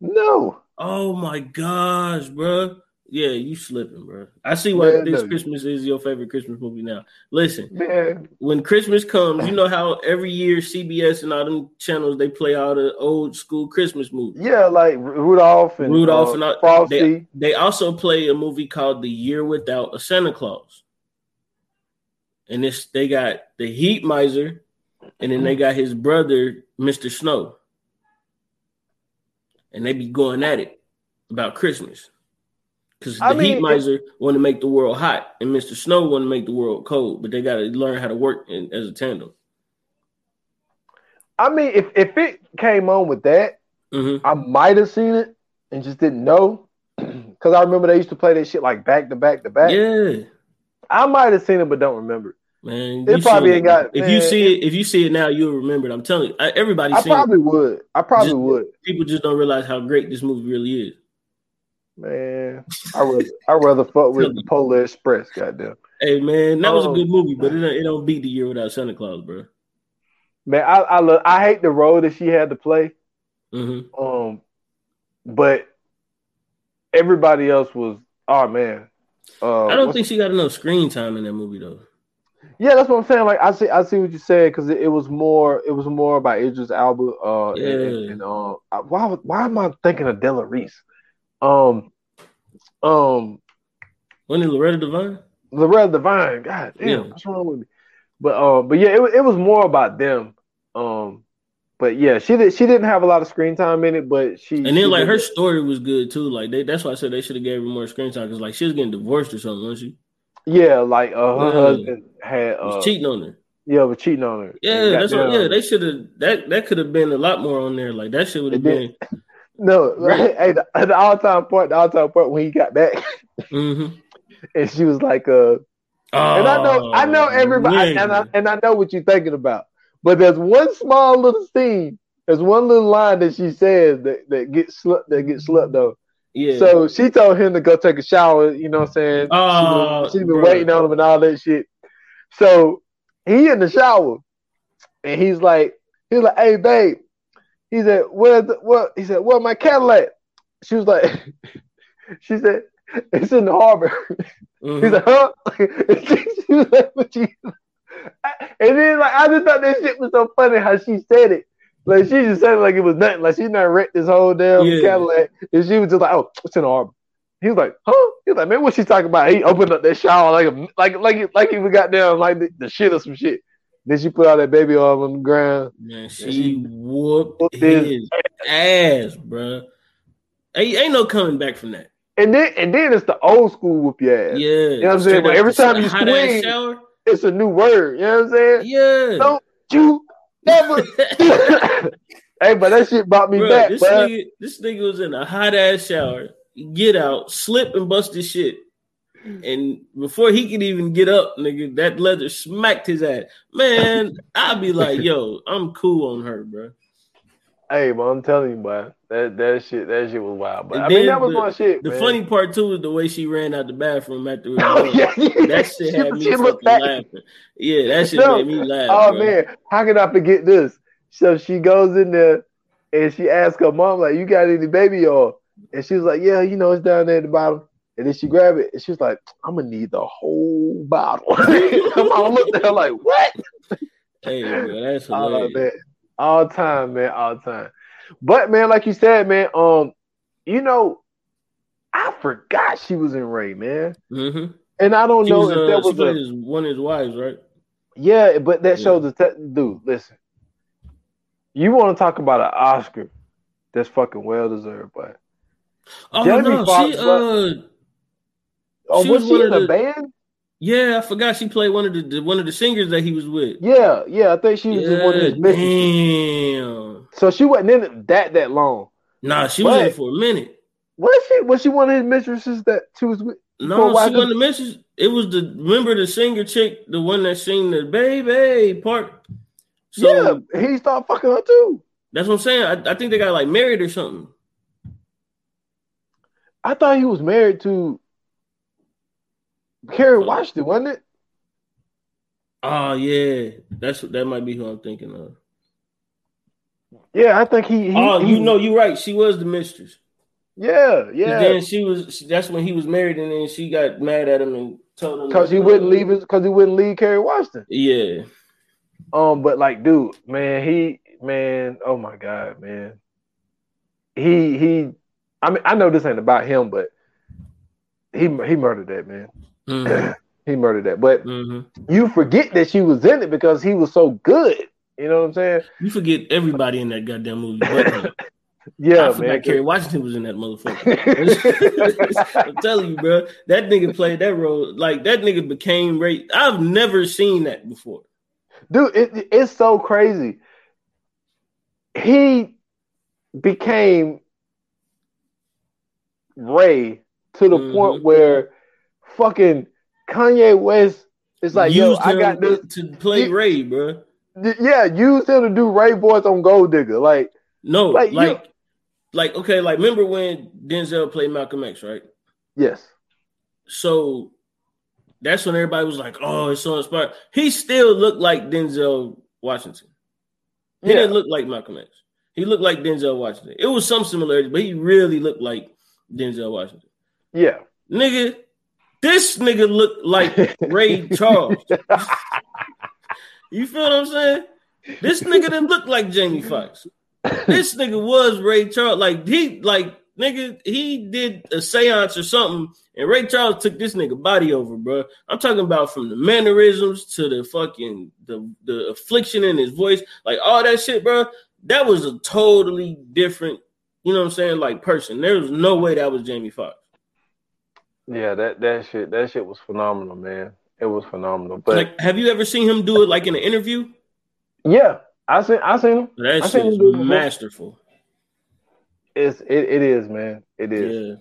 no. Oh my gosh, bro. Yeah, you slipping, bro. I see why Man, this no. Christmas is your favorite Christmas movie now. Listen, Man, when Christmas comes, you know how every year CBS and all them channels they play all the old school Christmas movies. yeah, like Rudolph and Rudolph uh, and all, Frosty. they, they also play a movie called The Year Without a Santa Claus. And this they got the Heat Miser, and then they got his brother, Mr. Snow. And they be going at it about Christmas. Because the I mean, Heat Miser want to make the world hot, and Mr. Snow want to make the world cold, but they got to learn how to work in, as a tandem. I mean, if if it came on with that, hmm I might have seen it and just didn't know. Because I remember they used to play that shit like back to back to back. Yeah, I might have seen it, but don't remember. man. It you probably ain't got- If you see it, if you see it now, you'll remember it. I'm telling you, everybody I seen it. probably would. I probably Just- would. People just don't realize how great this movie really is. Man, I rather I rather fuck with the Polar Express. Goddamn. Hey man, that was Um, a good movie, but it don't, it don't beat the year without Santa Claus, bro. Man, I I, look, I hate the role that she had to play. hmm Um, but everybody else was oh man. Uh, I don't think she got enough screen time in that movie though. Yeah, that's what I'm saying. Like I see, I see what you said because it, it was more, it was more about Idris Elba. Uh, and, and, Yeah. and uh, I- why, why am I thinking of Della Reese? Um, um, Wasn't it Loretta Devine? Loretta Devine. God damn, Yeah. what's wrong with me? But um, but yeah, it, was- it was more about them. Um, but yeah, she did, she didn't have a lot of screen time in it, but she And she then like did- her story was good too. Like they, that's why I said they should have gave her more screen time because like she was getting divorced or something, wasn't she? yeah, like uh, her Yeah. husband had Was uh, cheating on her. yeah, was cheating on her. Yeah, that's what, yeah. They should have that that could have been a lot more on there. Like that shit would have It been. No, right? Hey, the, the all time point, the all time point when he got back. Mm-hmm. and she was like, uh, and I know, I know everybody, and I and I know what you're thinking about. But there's one small little scene, there's one little line that she says that that gets slept that gets slept though. yeah. So she told him to go take a shower. You know what I'm saying? Oh, she been, she been waiting on him and all that shit. So he in the shower, and he's like, he's like, hey babe, he said, where's the, what? He said, where my Cadillac? She was like, she said, it's in the harbor. Mhm. He's like, huh? And she, was like, but. And then, like, I just thought that shit was so funny how she said it. Like, she just said it like it was nothing. Like, she not wrecked this whole damn Yeah. Cadillac. And she was just like, oh, it's in the harbor. He was like, huh? He was like, man, what she talking about? He opened up that shower like, a, like, like, he- like he was got down like the, the shit or some shit. Then she put all that baby oil on the ground. Man, she she whooped whooped his his ass, bruh. Ain't, ain't no coming back from that. And then, and then it's the old school whoop your ass. Yeah, know what I'm saying? But every time you swing- It's a new word. You know what I'm saying? yeah. Don't you never hey, but that shit brought me Bruh, back, this bro. nigga, this nigga was in a hot ass shower. Get out, slip and bust his shit. And before he could even get up, nigga, that leather smacked his ass. Man, I'd be like, yo, I'm cool on her, bro. Hey, but I'm telling you, boy, that that shit, that shit was wild. But And I mean, that was the- my shit. The man. funny part too is the way she ran out the bathroom after Oh, yeah, yeah. That shit had me fucking laughing. Yeah, that shit No. made me laugh. Oh bro. man, how can I forget this? So she goes in there and she asks her mom, like, "You got any baby oil?" And she was like, "Yeah, you know, it's down there at the bottom." And then she grabbed it and she was like, "I'm gonna need the whole bottle." mom looked at her like, "What?" Hey, bro, that's man, all time, man, all time. But man, like you said, man, um, you know, I forgot she was in Ray, man, Mm-hmm. and I don't She know was, if uh, that was a as one of his wives, right? yeah, but that Yeah. shows the te- dude. Listen, you want to talk about an Oscar that's fucking well deserved, but Oh Jamie no, Foxx, she but- uh, oh, She was was she in a the- band? yeah, I forgot she played one of the, the one of the singers that he was with. Yeah, yeah, I think she was just one of his damn. So she wasn't in it that that long. Nah, she was in it for a minute. Was she? Was she one of his mistresses that she was with? No, she wasn't the message. It was the remember the singer chick, the one that sing the baby part. So yeah, he started fucking her too. that's what I'm saying. I, I think they got like married or something. I thought he was married to Kerry Washington, wasn't it? Oh yeah, that's that might be who I'm thinking of. Yeah, I think he. he oh, he- you know, you're right. She was the mistress. Yeah, yeah. Then she was. That's when he was married, and then she got mad at him and told him Because he wouldn't leave his. Because he wouldn't leave Kerry Washington. Yeah, Um, but like, dude, man, he, man, oh my god, man, he, he. I mean, I know this ain't about him, but he, he murdered that man. Mhm, He murdered that. But mhm. you forget that she was in it because he was so good. You know what I'm saying? You forget everybody in that goddamn movie. But. Yeah, I forgot man. Kerry Washington was in that motherfucker. I'm telling you, bro. That nigga played that role. Like that nigga became Ray. I've never seen that before. dude it, it's so crazy he became ray to the Mhm. point where fucking kanye west is like yo i got this to play Ray, bro. yeah use him to do ray voice on gold digger like No, Like, like, you- like, okay, like remember when Denzel played Malcolm X, right? yes So that's when everybody was like, "Oh, it's so inspired." He still looked like Denzel Washington. He Yeah. didn't look like Malcolm X. He looked like Denzel Washington. It was some similarities, but he really looked like Denzel Washington. Yeah. Nigga, this nigga looked like Ray Charles. You feel what I'm saying? This nigga didn't look like Jamie Foxx. This nigga was Ray Charles. Like he, like nigga, he did a seance or something, and Ray Charles took this nigga body over, bro. I'm talking about from the mannerisms to the fucking the the affliction in his voice, like all that shit, bro. That was a totally different, you know what I'm saying, like person. There was no way that was Jamie Foxx. Yeah, that that shit that shit was phenomenal, man. It was phenomenal. But Like, have you ever seen him do it like in an interview? yeah, I seen I seen him. That I shit seen him is masterful. It's it, it is, man. It is. Yeah.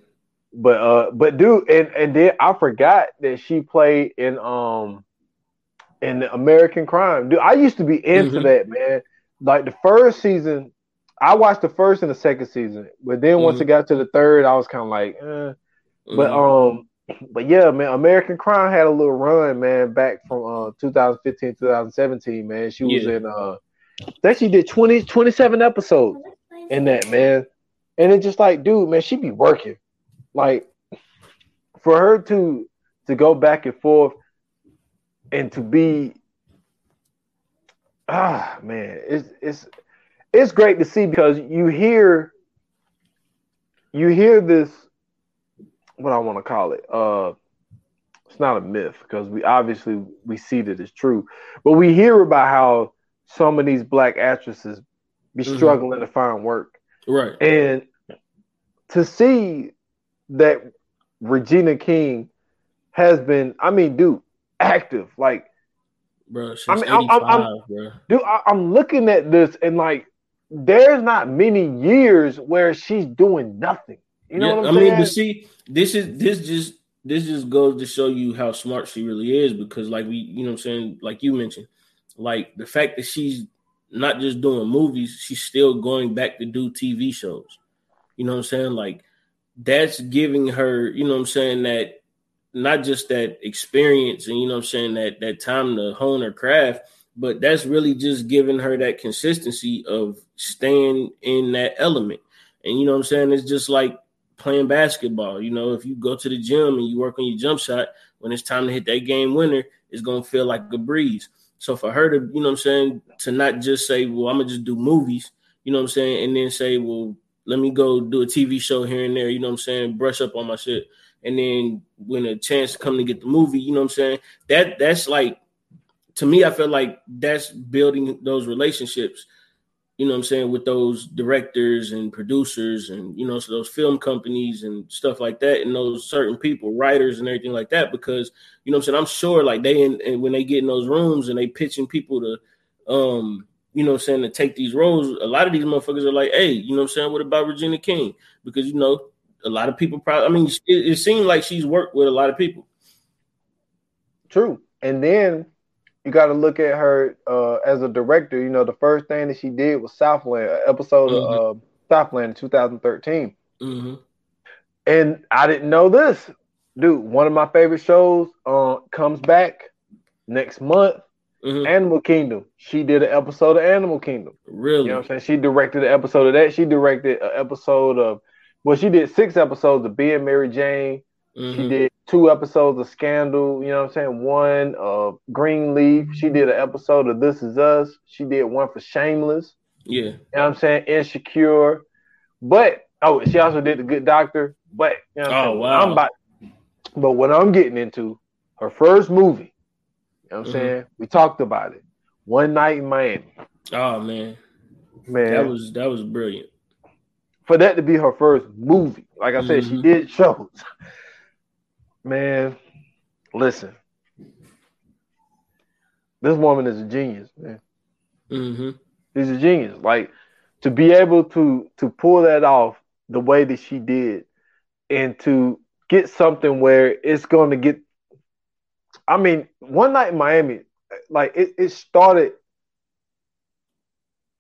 But uh but dude, and and then I forgot that she played in um in the American Crime. Dude, I used to be into Mhm. that, man. Like the first season, I watched the first and the second season, but then once Mhm. it got to the third, I was kind of like, eh. But Mhm. um, but yeah, man, American Crime had a little run, man, back from uh 2015, 2017, man. She was Yeah. in uh that she did 20, 27 episodes in that, man. And it's just like, dude, man, she be working. Like for her to to go back and forth and to be ah man, it's it's it's great to see because you hear you hear this what I want to call it. Uh it's not a myth because we obviously we see that it's true, but we hear about how some of these black actresses be Mhm. struggling to find work. right. And to see that Regina King has been, I mean, dude, active. Like, Bro, she's I mean, I'm- 85, I'm- I'm- bro. dude, I, I'm looking at this and like, there's not many years where she's doing nothing. You know Yeah, what I I'm mean, saying? but see, this is this just this just goes to show you how smart she really is because, like we, you know, what I'm saying, like you mentioned, like the fact that she's not just doing movies, she's still going back to do TV shows. You know what I'm saying? Like that's giving her, you know what I'm saying, that not just that experience and you know what I'm saying, that that time to hone her craft, but that's really just giving her that consistency of staying in that element. And you know what I'm saying? It's just like playing basketball. You know, if you go to the gym and you work on your jump shot, when it's time to hit that game winner, it's gonna feel like a breeze. So for her to, you know I'm saying, to not just say, well, I'm gonna just do movies, you know I'm saying, and then say, well, let me go do a TV show here and there, you know I'm saying, brush up on my shit. And then when a chance come to get the movie, you know I'm saying? That that's like to me, I feel like that's building those relationships, you know what I'm saying, with those directors and producers and you know, so those film companies and stuff like that, and those certain people, writers and everything like that, because you know what I'm saying, I'm sure like they in, and when they get in those rooms and they pitching people to um you know I'm saying to take these roles, a lot of these motherfuckers are like, hey, you know what I'm saying, what about Regina King? Because you know, a lot of people probably I mean, it, it seemed like she's worked with a lot of people. True. And then you got to look at her uh, as a director. You know, the first thing that she did was Southland, an episode of uh, Southland in 2013. Mm-hmm. And I didn't know this. Dude, one of my favorite shows uh, comes back next month Mm-hmm. Animal Kingdom. She did an episode of Animal Kingdom. Really? You know what I'm saying? She directed an episode of that. She directed an episode of, well, she did six episodes of Being Mary Jane. Mhm. She did two episodes of Scandal. You know what I'm saying? One of Greenleaf. She did an episode of This Is Us. She did one for Shameless. Yeah. You know what I'm saying? Insecure. But oh, she also did The Good Doctor. But you know what I'm Oh, saying? wow. I'm about, but what I'm getting into, her first movie. You know what I'm Mhm. saying? We talked about it. One night in Miami. Oh man, Man, that was that was brilliant. for that to be her first movie. Like I said, she Mhm. did shows. Man, listen. This woman is a genius, man. Mm-hmm. She's a genius. Like to be able to to pull that off the way that she did and to get something where it's going to get I mean, one night in Miami, like it, it started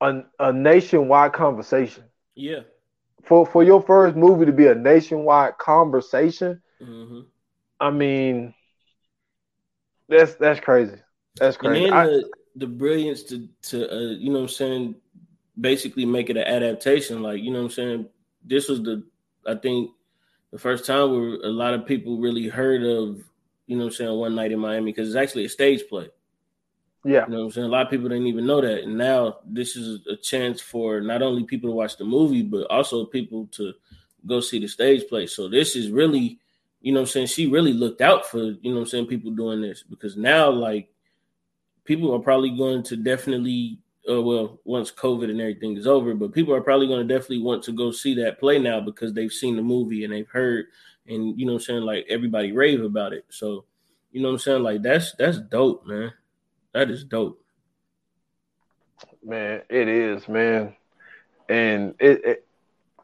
a, a nationwide conversation. Yeah. For for your first movie to be a nationwide conversation, Mm-hmm. I mean, That's that's crazy. That's crazy. And then I- the, the brilliance to to uh, you know what I'm saying, basically make it an adaptation. Like you know what I'm saying. This was the I think the first time where a lot of people really heard of you know what I'm saying One Night in Miami because it's actually a stage play. yeah, You know what I'm saying? A lot of people didn't even know that. And now this is a chance for not only people to watch the movie, but also people to go see the stage play. So this is really, you know I'm saying? She really looked out for, you know I'm saying, people doing this because now, like, people are probably going to definitely, uh, well, once COVID and everything is over, but people are probably going to definitely want to go see that play now because they've seen the movie and they've heard, and, you know I'm saying, like, everybody rave about it. So, you know I'm saying? Like, that's, that's dope, man. That is dope. man, it is, man, and it. it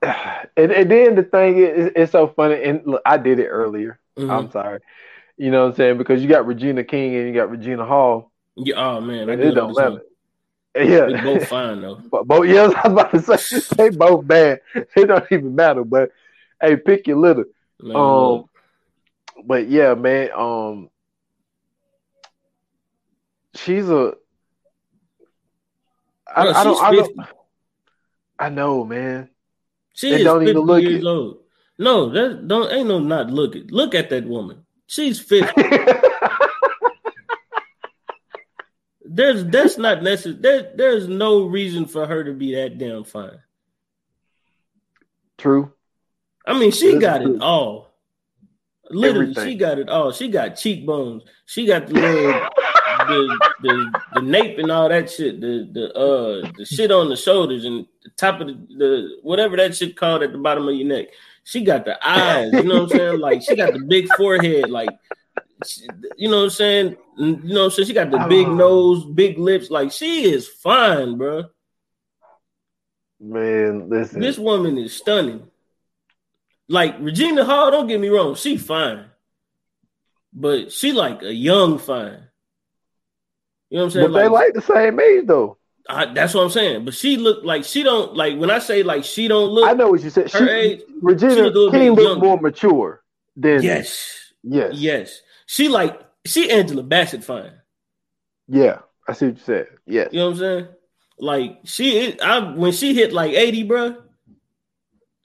and, and then the thing is, it's so funny. And look, I did it earlier. Mhm. I'm sorry. You know what I'm saying? Because you got Regina King and you got Regina Hall. Yeah, oh man, I do it don't understand. matter. Yeah, They both fine though. But both, yeah, I was about to say they both bad. It don't even matter. But hey, pick your litter. Man, Um, but yeah, man. Um, she's a. I, Bro, I don't. I don't. I know, man. She they is don't 50 even look years it. old. No, that don't ain't no not look it. Look at that woman. She's 50. There's that's not necessary. There, there's no reason for her to be that damn fine. True. I mean, she got is it all. Literally, Everything. she got it all. She got cheekbones. She got the little the the the nape and all that shit. The the uh the shit on the shoulders and the top of the, the whatever that shit called at the bottom of your neck. She got the eyes. You know what I'm saying? Like she got the big forehead. Like she- you know what I'm saying? You know what I'm saying? She got the big Oh. nose, big lips. Like she is fine, bro. Man, listen. This woman is stunning. Like Regina Hall, don't get me wrong, she fine. But she like a young fine. You know what I'm saying? but they like the same age though. I, that's what I'm saying. But she look like she don't like when I say like she don't look I know what you said. her She, age, she Regina look King looked more mature than Yes. yes. Yes. She like she Angela Bassett fine. Yeah. I see what you said. Yeah, You know what I'm saying? Like she I when she hit like 80, bro,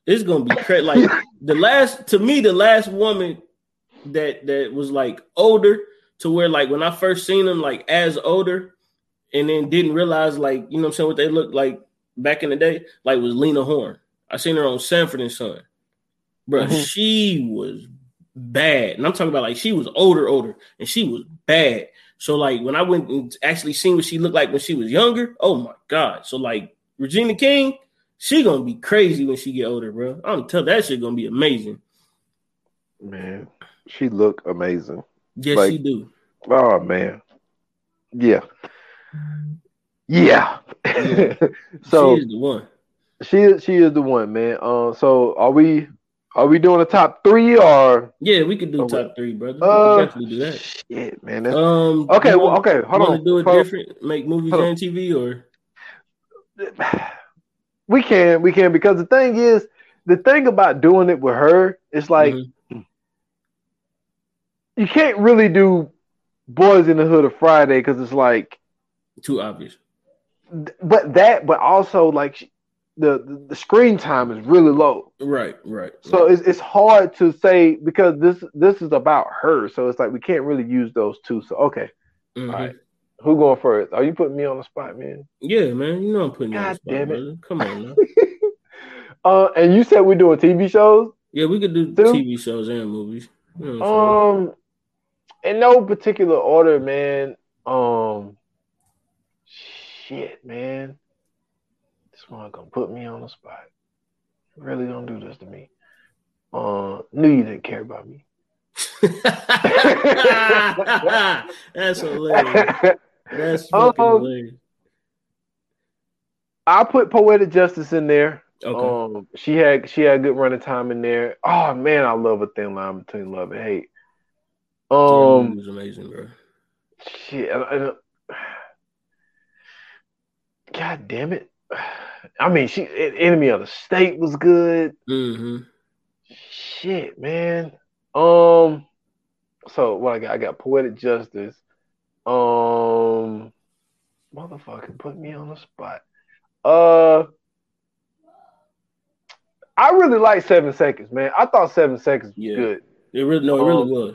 it's gonna be crazy. Like the last to me, the last woman that that was like older to where like when I first seen them like as older and then didn't realize like you know what I'm saying what they looked like back in the day, like was Lena Horne. I seen her on Sanford and Son. Bro, Mhm. she was bad. And I'm talking about like she was older, older, and she was bad. So like when I went and actually seen what she looked like when she was younger, oh my god. So like Regina King, she gonna be crazy when she get older, bro. I'm telling that shit gonna be amazing. Man, she look amazing. Yes, Like- she do. Oh man. Yeah. Yeah. Yeah. so she is the one. she is she is the one, man. Uh, so are we are we doing a top three or Yeah, we could do top three, brother. We uh could definitely do that. shit, man. That's, Um, okay, well, want, okay, hold on. do it Hold on. different? Make movies Hold on. and TV, or We can, we can, because the thing is, the thing about doing it with her it's like Mhm. You can't really do Boys in the Hood of Friday because it's like, too obvious. but that, but also like the, the the screen time is really low, Right, right. so right. it's it's hard to say because this this is about her, so it's like we can't really use those two. So okay, Mhm. all right. who going first? Are you putting me on the spot, man? Yeah, man. You know I'm putting you on the God spot, damn it. brother. Come on now. Uh, and you said we're doing TV shows. Yeah, we could do Two? TV shows and movies. You know what saying? Um, in no particular order, man. Um, shit, man. This one gonna put me on the spot. Really don't do this to me. Uh, knew you didn't care about me. That's hilarious. That's fucking Um, hilarious. I put poetic justice in there. Okay. Um, she had she had a good running time in there. Oh man, I love a thin line between love and hate. Um, it was amazing, bro. Shit. I, I, God damn it. I mean, she Enemy of the State was good. hmm Shit, man. Um. So what I got? I got Poetic Justice. Um, motherfucker, put me on the spot. Uh, I really like Seven Seconds, man. I thought Seven Seconds was Yeah. good, It really no, it really Um, was.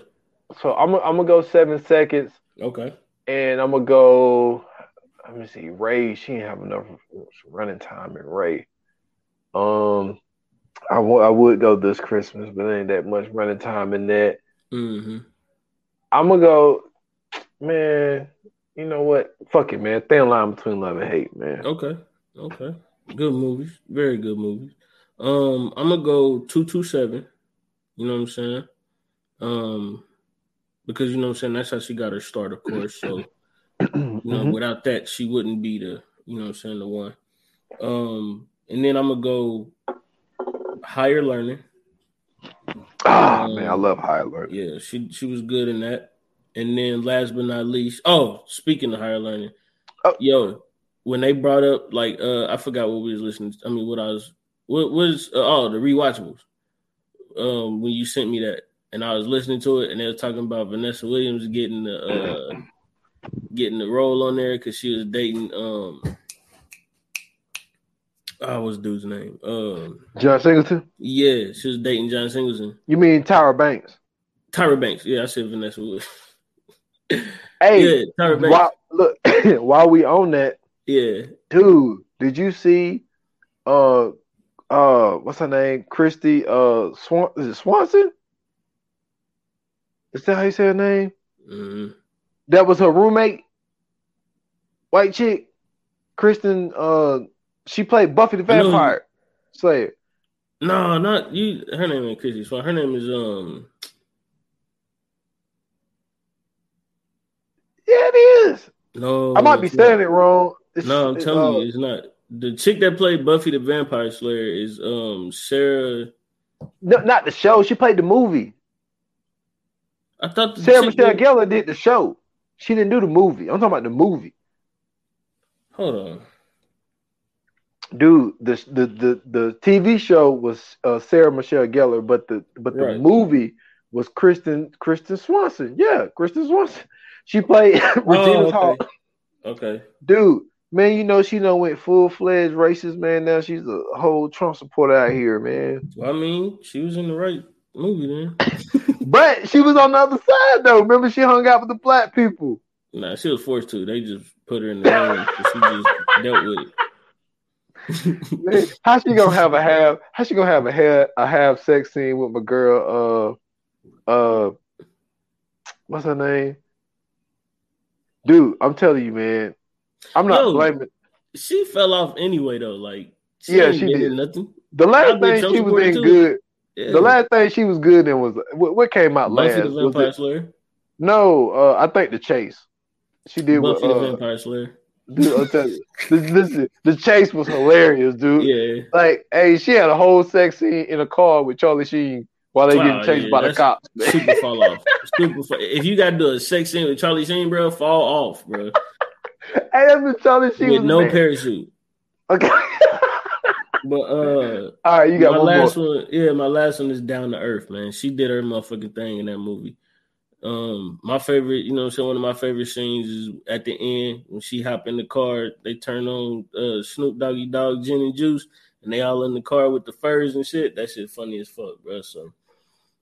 So I'm I'm gonna go Seven Seconds, Okay. and I'm gonna go. Let me see, Ray. She didn't have enough running time in Ray. Um, I wa- I would go this Christmas, but ain't that much running time in that. Mm-hmm. I'm gonna go, man. You know what? Fuck it, man. Thin line between love and hate, man. Okay. Okay. Good movies. Very good movies. Um, I'm gonna go two two seven. You know what I'm saying? Um, because you know what I'm saying that's how she got her start, of course. So you know, Mhm. without that, she wouldn't be the you know what I'm saying the one. Um, and then I'm gonna go higher learning. Ah, man, I love higher alert. Yeah, she she was good in that. And then last but not least, oh, speaking of higher learning, Oh. yo, when they brought up like uh I forgot what we was listening. To, I mean, what I was what was uh, oh the rewatchables. Um, when you sent me that, and I was listening to it, and they were talking about Vanessa Williams getting the uh getting the role on there because she was dating um. Oh, what's the dude's name? Um, John Singleton. yeah, she was dating John Singleton. You mean Tyra Banks? Tyra Banks. Yeah, I said Vanessa Williams. Hey, yeah, Tyra Banks. while, look, while we on that, Yeah. dude, did you see? Uh, uh, what's her name? Kristy. Uh, Swan. Is it Swanson? Is that how you say her name? hmm That was her roommate. White chick, Kristen. Uh, she played Buffy the I know who- Vampire Slayer. No, not you. Her name ain't Chrissy Swan. Her name is um. Yeah, it is. No, I might be saying it wrong. It's- No, I'm telling uh, you, it's not. The chick that played Buffy the Vampire Slayer is um Sarah. No, not the show. She played the movie. I thought Sarah Michelle that- Gellar did the show. She didn't do the movie. I'm talking about the movie. Hold on. Dude, the the the, the TV show was uh, Sarah Michelle Gellar, but the but the Right. movie was Kristen Kristen Swanson. Yeah, Kristen Swanson. She played Regina Oh, Hall. okay. Okay. Dude, man, you know she done went full fledged racist, man. Now she's a whole Trump supporter out here, man. Well, I mean, she was in the right movie then. But she was on the other side though. Remember, she hung out with the black people. Nah, she was forced to. They just put her in the room. she just dealt with it. Man, how she gonna have a half? How she gonna have a half a half sex scene with my girl? Uh, uh, what's her name? Dude, I'm telling you, man. I'm not Yo. blaming. she fell off anyway though. Like she Yeah, she did. nothing. The last thing she was in good. Yeah. The last thing she was good in was what, what came out Buffy last. the Vampire Slayer. no, uh, I think the chase. She did with Buffy the uh, Vampire Slayer. dude, I'll tell you, this, the chase was hilarious, dude. Yeah. Like, hey, she had a whole sex scene in a car with Charlie Sheen while they Wow, getting chased yeah, by the cops. man. Super fall off. Super. Fall. If you got to do a sex scene with Charlie Sheen, bro, fall off, bro. Hey, that's when Charlie Sheen with no parachute. Okay. But uh, All right, you got my one last more. one, yeah, my last one is Down to Earth, man. She did her motherfucking thing in that movie. Um, my favorite, you know, what one of my favorite scenes is at the end when she hop in the car, they turn on uh Snoop Doggy Dogg Gin and Juice, and they all in the car with the furs and shit. That shit funny as fuck, bro. So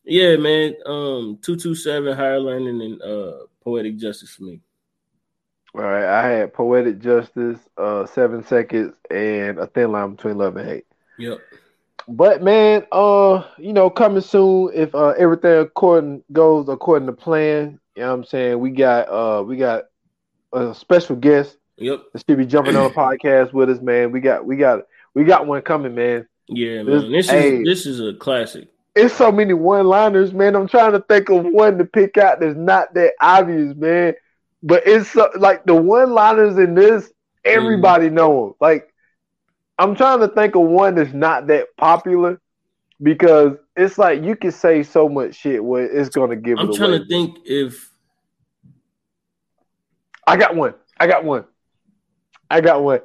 yeah, man. Um, two two seven higher learning and uh poetic justice for me. All right, I had poetic justice, uh, seven seconds, and a thin line between love and hate. Yep. But man, uh, you know, coming soon if uh everything according goes according to plan. You know what I'm saying? We got uh we got a special guest Yep. that should be jumping on the podcast with us, man. We got we got we got one coming, man. Yeah, This- man. This hey. is this is a classic. It's so many one liners, man. I'm trying to think of one to pick out that's not that obvious, man. But it's so, like the one liners in this, everybody mm-hmm. know 'em. Like I'm trying to think of one that's not that popular because it's like you can say so much shit where it's gonna give I'm trying away. to think if I got one. I got one. I got one.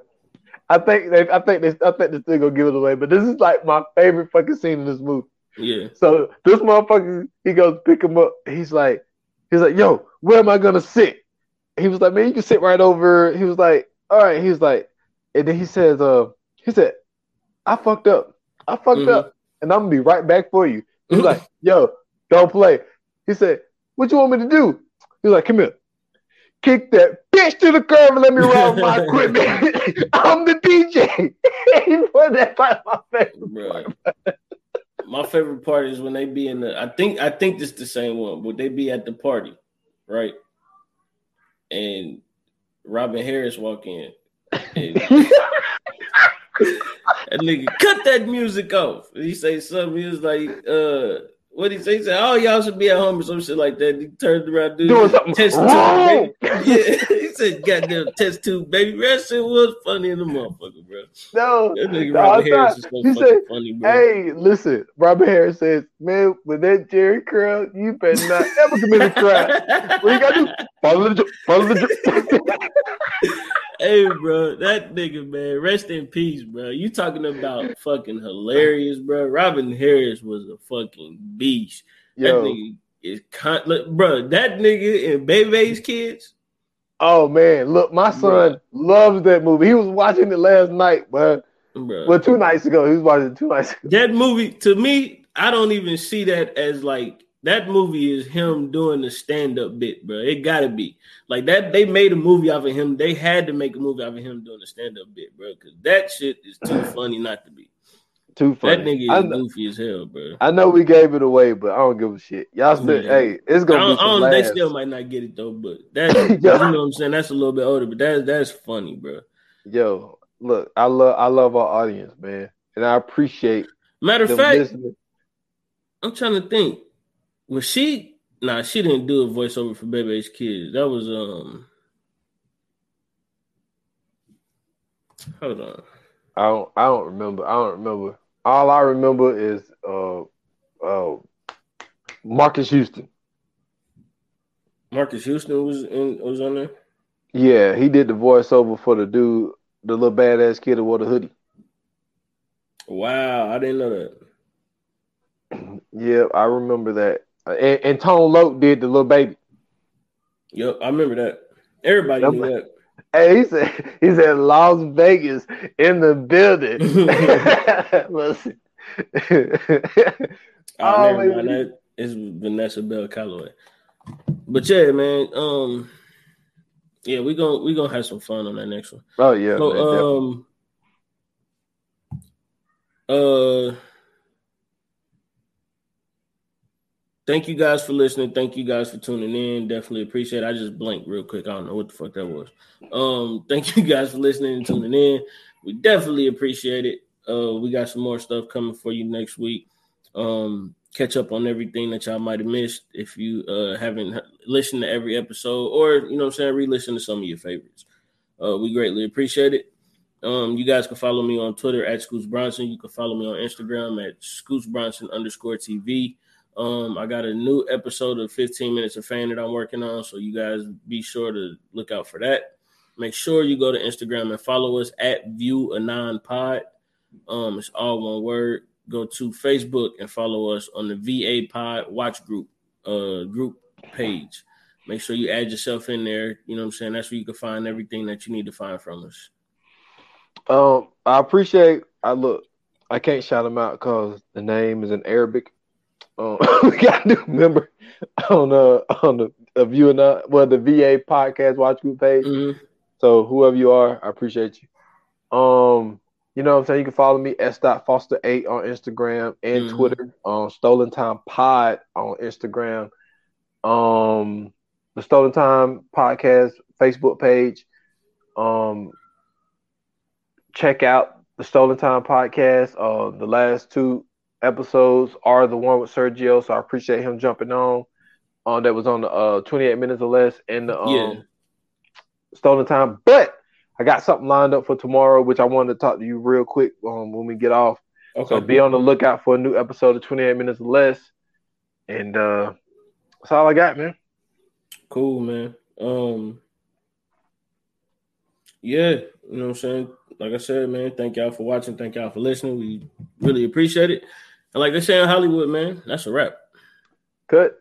I think they, I think this, I think this thing gonna give it away. But this is like my favorite fucking scene in this movie. yeah. So this motherfucker, he goes pick him up. He's like, he's like, yo, where am I gonna sit? He was like, man, you can sit right over. He was like, all right. He was like, and then he says, uh, he said, I fucked up. I fucked Mhm. up, and I'm gonna be right back for you. He was like, yo, don't play. He said, what you want me to do? He was like, come here. Kick that bitch to the curb and let me run my equipment. I'm the DJ. he put that part my favorite part. My favorite part is when they be in the. I think I think this the same one, but they be at the party, right? And Robin Harris walk in. And that nigga cut that music off. He say something. He was like, uh, what he say? He said, "Oh, y'all should be at home or some shit like that." He turned around, dude, Doing something wrong. Yeah, said, "Goddamn test tube, baby." That shit was funny in the motherfucker, bro. No, That nigga No, Robin I Harris is so said, funny, bro. Hey, listen, Robert Harris says, man, with that Jheri curl, you better not ever commit a crime. What you gotta do? Follow the, jo- follow the. jo- Hey, bro, that nigga, man, rest in peace, bro. You talking about fucking hilarious, bro? Robin Harris was a fucking beast. That nigga is con- look, bro. That nigga and Bebe's kids, oh man, look, my son Bruh. loves that movie. He was watching it last night, but bro. well, two nights ago, he was watching it two nights ago. that movie to me, I don't even see that as like that movie is him doing the stand up bit, bro. It gotta be like that. They made a movie out of him. They had to make a movie out of him doing the stand up bit, bro, because that shit is too funny not to be. Too funny. That nigga is know, goofy as hell, bro. I know we gave it away, but I don't give a shit. Y'all still, Yeah. hey, it's gonna don't, be I some don't, they still might not get it though, but that's Yo. you know what I'm saying. That's a little bit older, but that's that's funny, bro. Yo, look, I love, I love our audience, man, and I appreciate Matter of fact, listening. I'm trying to think. Was she? Nah, she didn't do a voiceover for Bebe's Kids. That was um. Hold on. I don't I don't remember. I don't remember. All I remember is uh uh Marques Houston. Marques Houston was in was on there. Yeah, he did the voiceover for the dude, the little badass kid who wore the hoodie. Wow, I didn't know that. Yeah, I remember that. And, and Tone Loc did the little baby. Yep, I remember that. Everybody knew that. Hey, he said he said Las Vegas in the building. Listen. Oh, Oh, never mind. man. That is Vanessa Bell Calloway. But yeah, man. Um, yeah, we gonna we gonna have some fun on that next one. oh yeah, man, definitely. Um, uh, thank you guys for listening. Thank you guys for tuning in. Definitely appreciate it. I just blinked real quick. I don't know what the fuck that was. Um, thank you guys for listening and tuning in. We definitely appreciate it. Uh, we got some more stuff coming for you next week. Um, catch up on everything that y'all might have missed if you uh haven't listened to every episode or you know I'm saying, re-listen to some of your favorites. Uh, we greatly appreciate it. Um, you guys can follow me on Twitter at Scoots Bronson. You can follow me on Instagram at Scoots Bronson underscore TV. Um, I got a new episode of 15 Minutes of Fame that I'm working on, so you guys be sure to look out for that. Make sure you go to Instagram and follow us at View Anon Pod. Um, it's all one word. Go to Facebook and follow us on the VA Pod Watch Group uh group page. Make sure you add yourself in there. You know what I'm saying? That's where you can find everything that you need to find from us. Um, I appreciate. I look. I can't shout him out because the name is in Arabic. Um, we got a new member on uh on the uh, view and uh, well the VA podcast watch group page. Mhm. So whoever you are, I appreciate you. Um, you know what I'm saying? You can follow me S. Foster eight on Instagram and Mhm. Twitter. On Stolen Time Pod on Instagram. Um, the Stolen Time Podcast Facebook page. Um, check out the Stolen Time Podcast. Uh, the last two episodes are the one with Sergio, so I appreciate him jumping on. On that was on the uh 28 minutes or less and the um Yeah. stolen time. But I got something lined up for tomorrow, which I wanted to talk to you real quick um, when we get off. Okay. So be on the lookout for a new episode of 28 minutes or less. And uh that's all I got, man. Cool, man. Um, yeah, you know what I'm saying. Like I said, man, thank y'all for watching. Thank y'all for listening. We really appreciate it. And like they say in Hollywood, man, that's a wrap. Cut.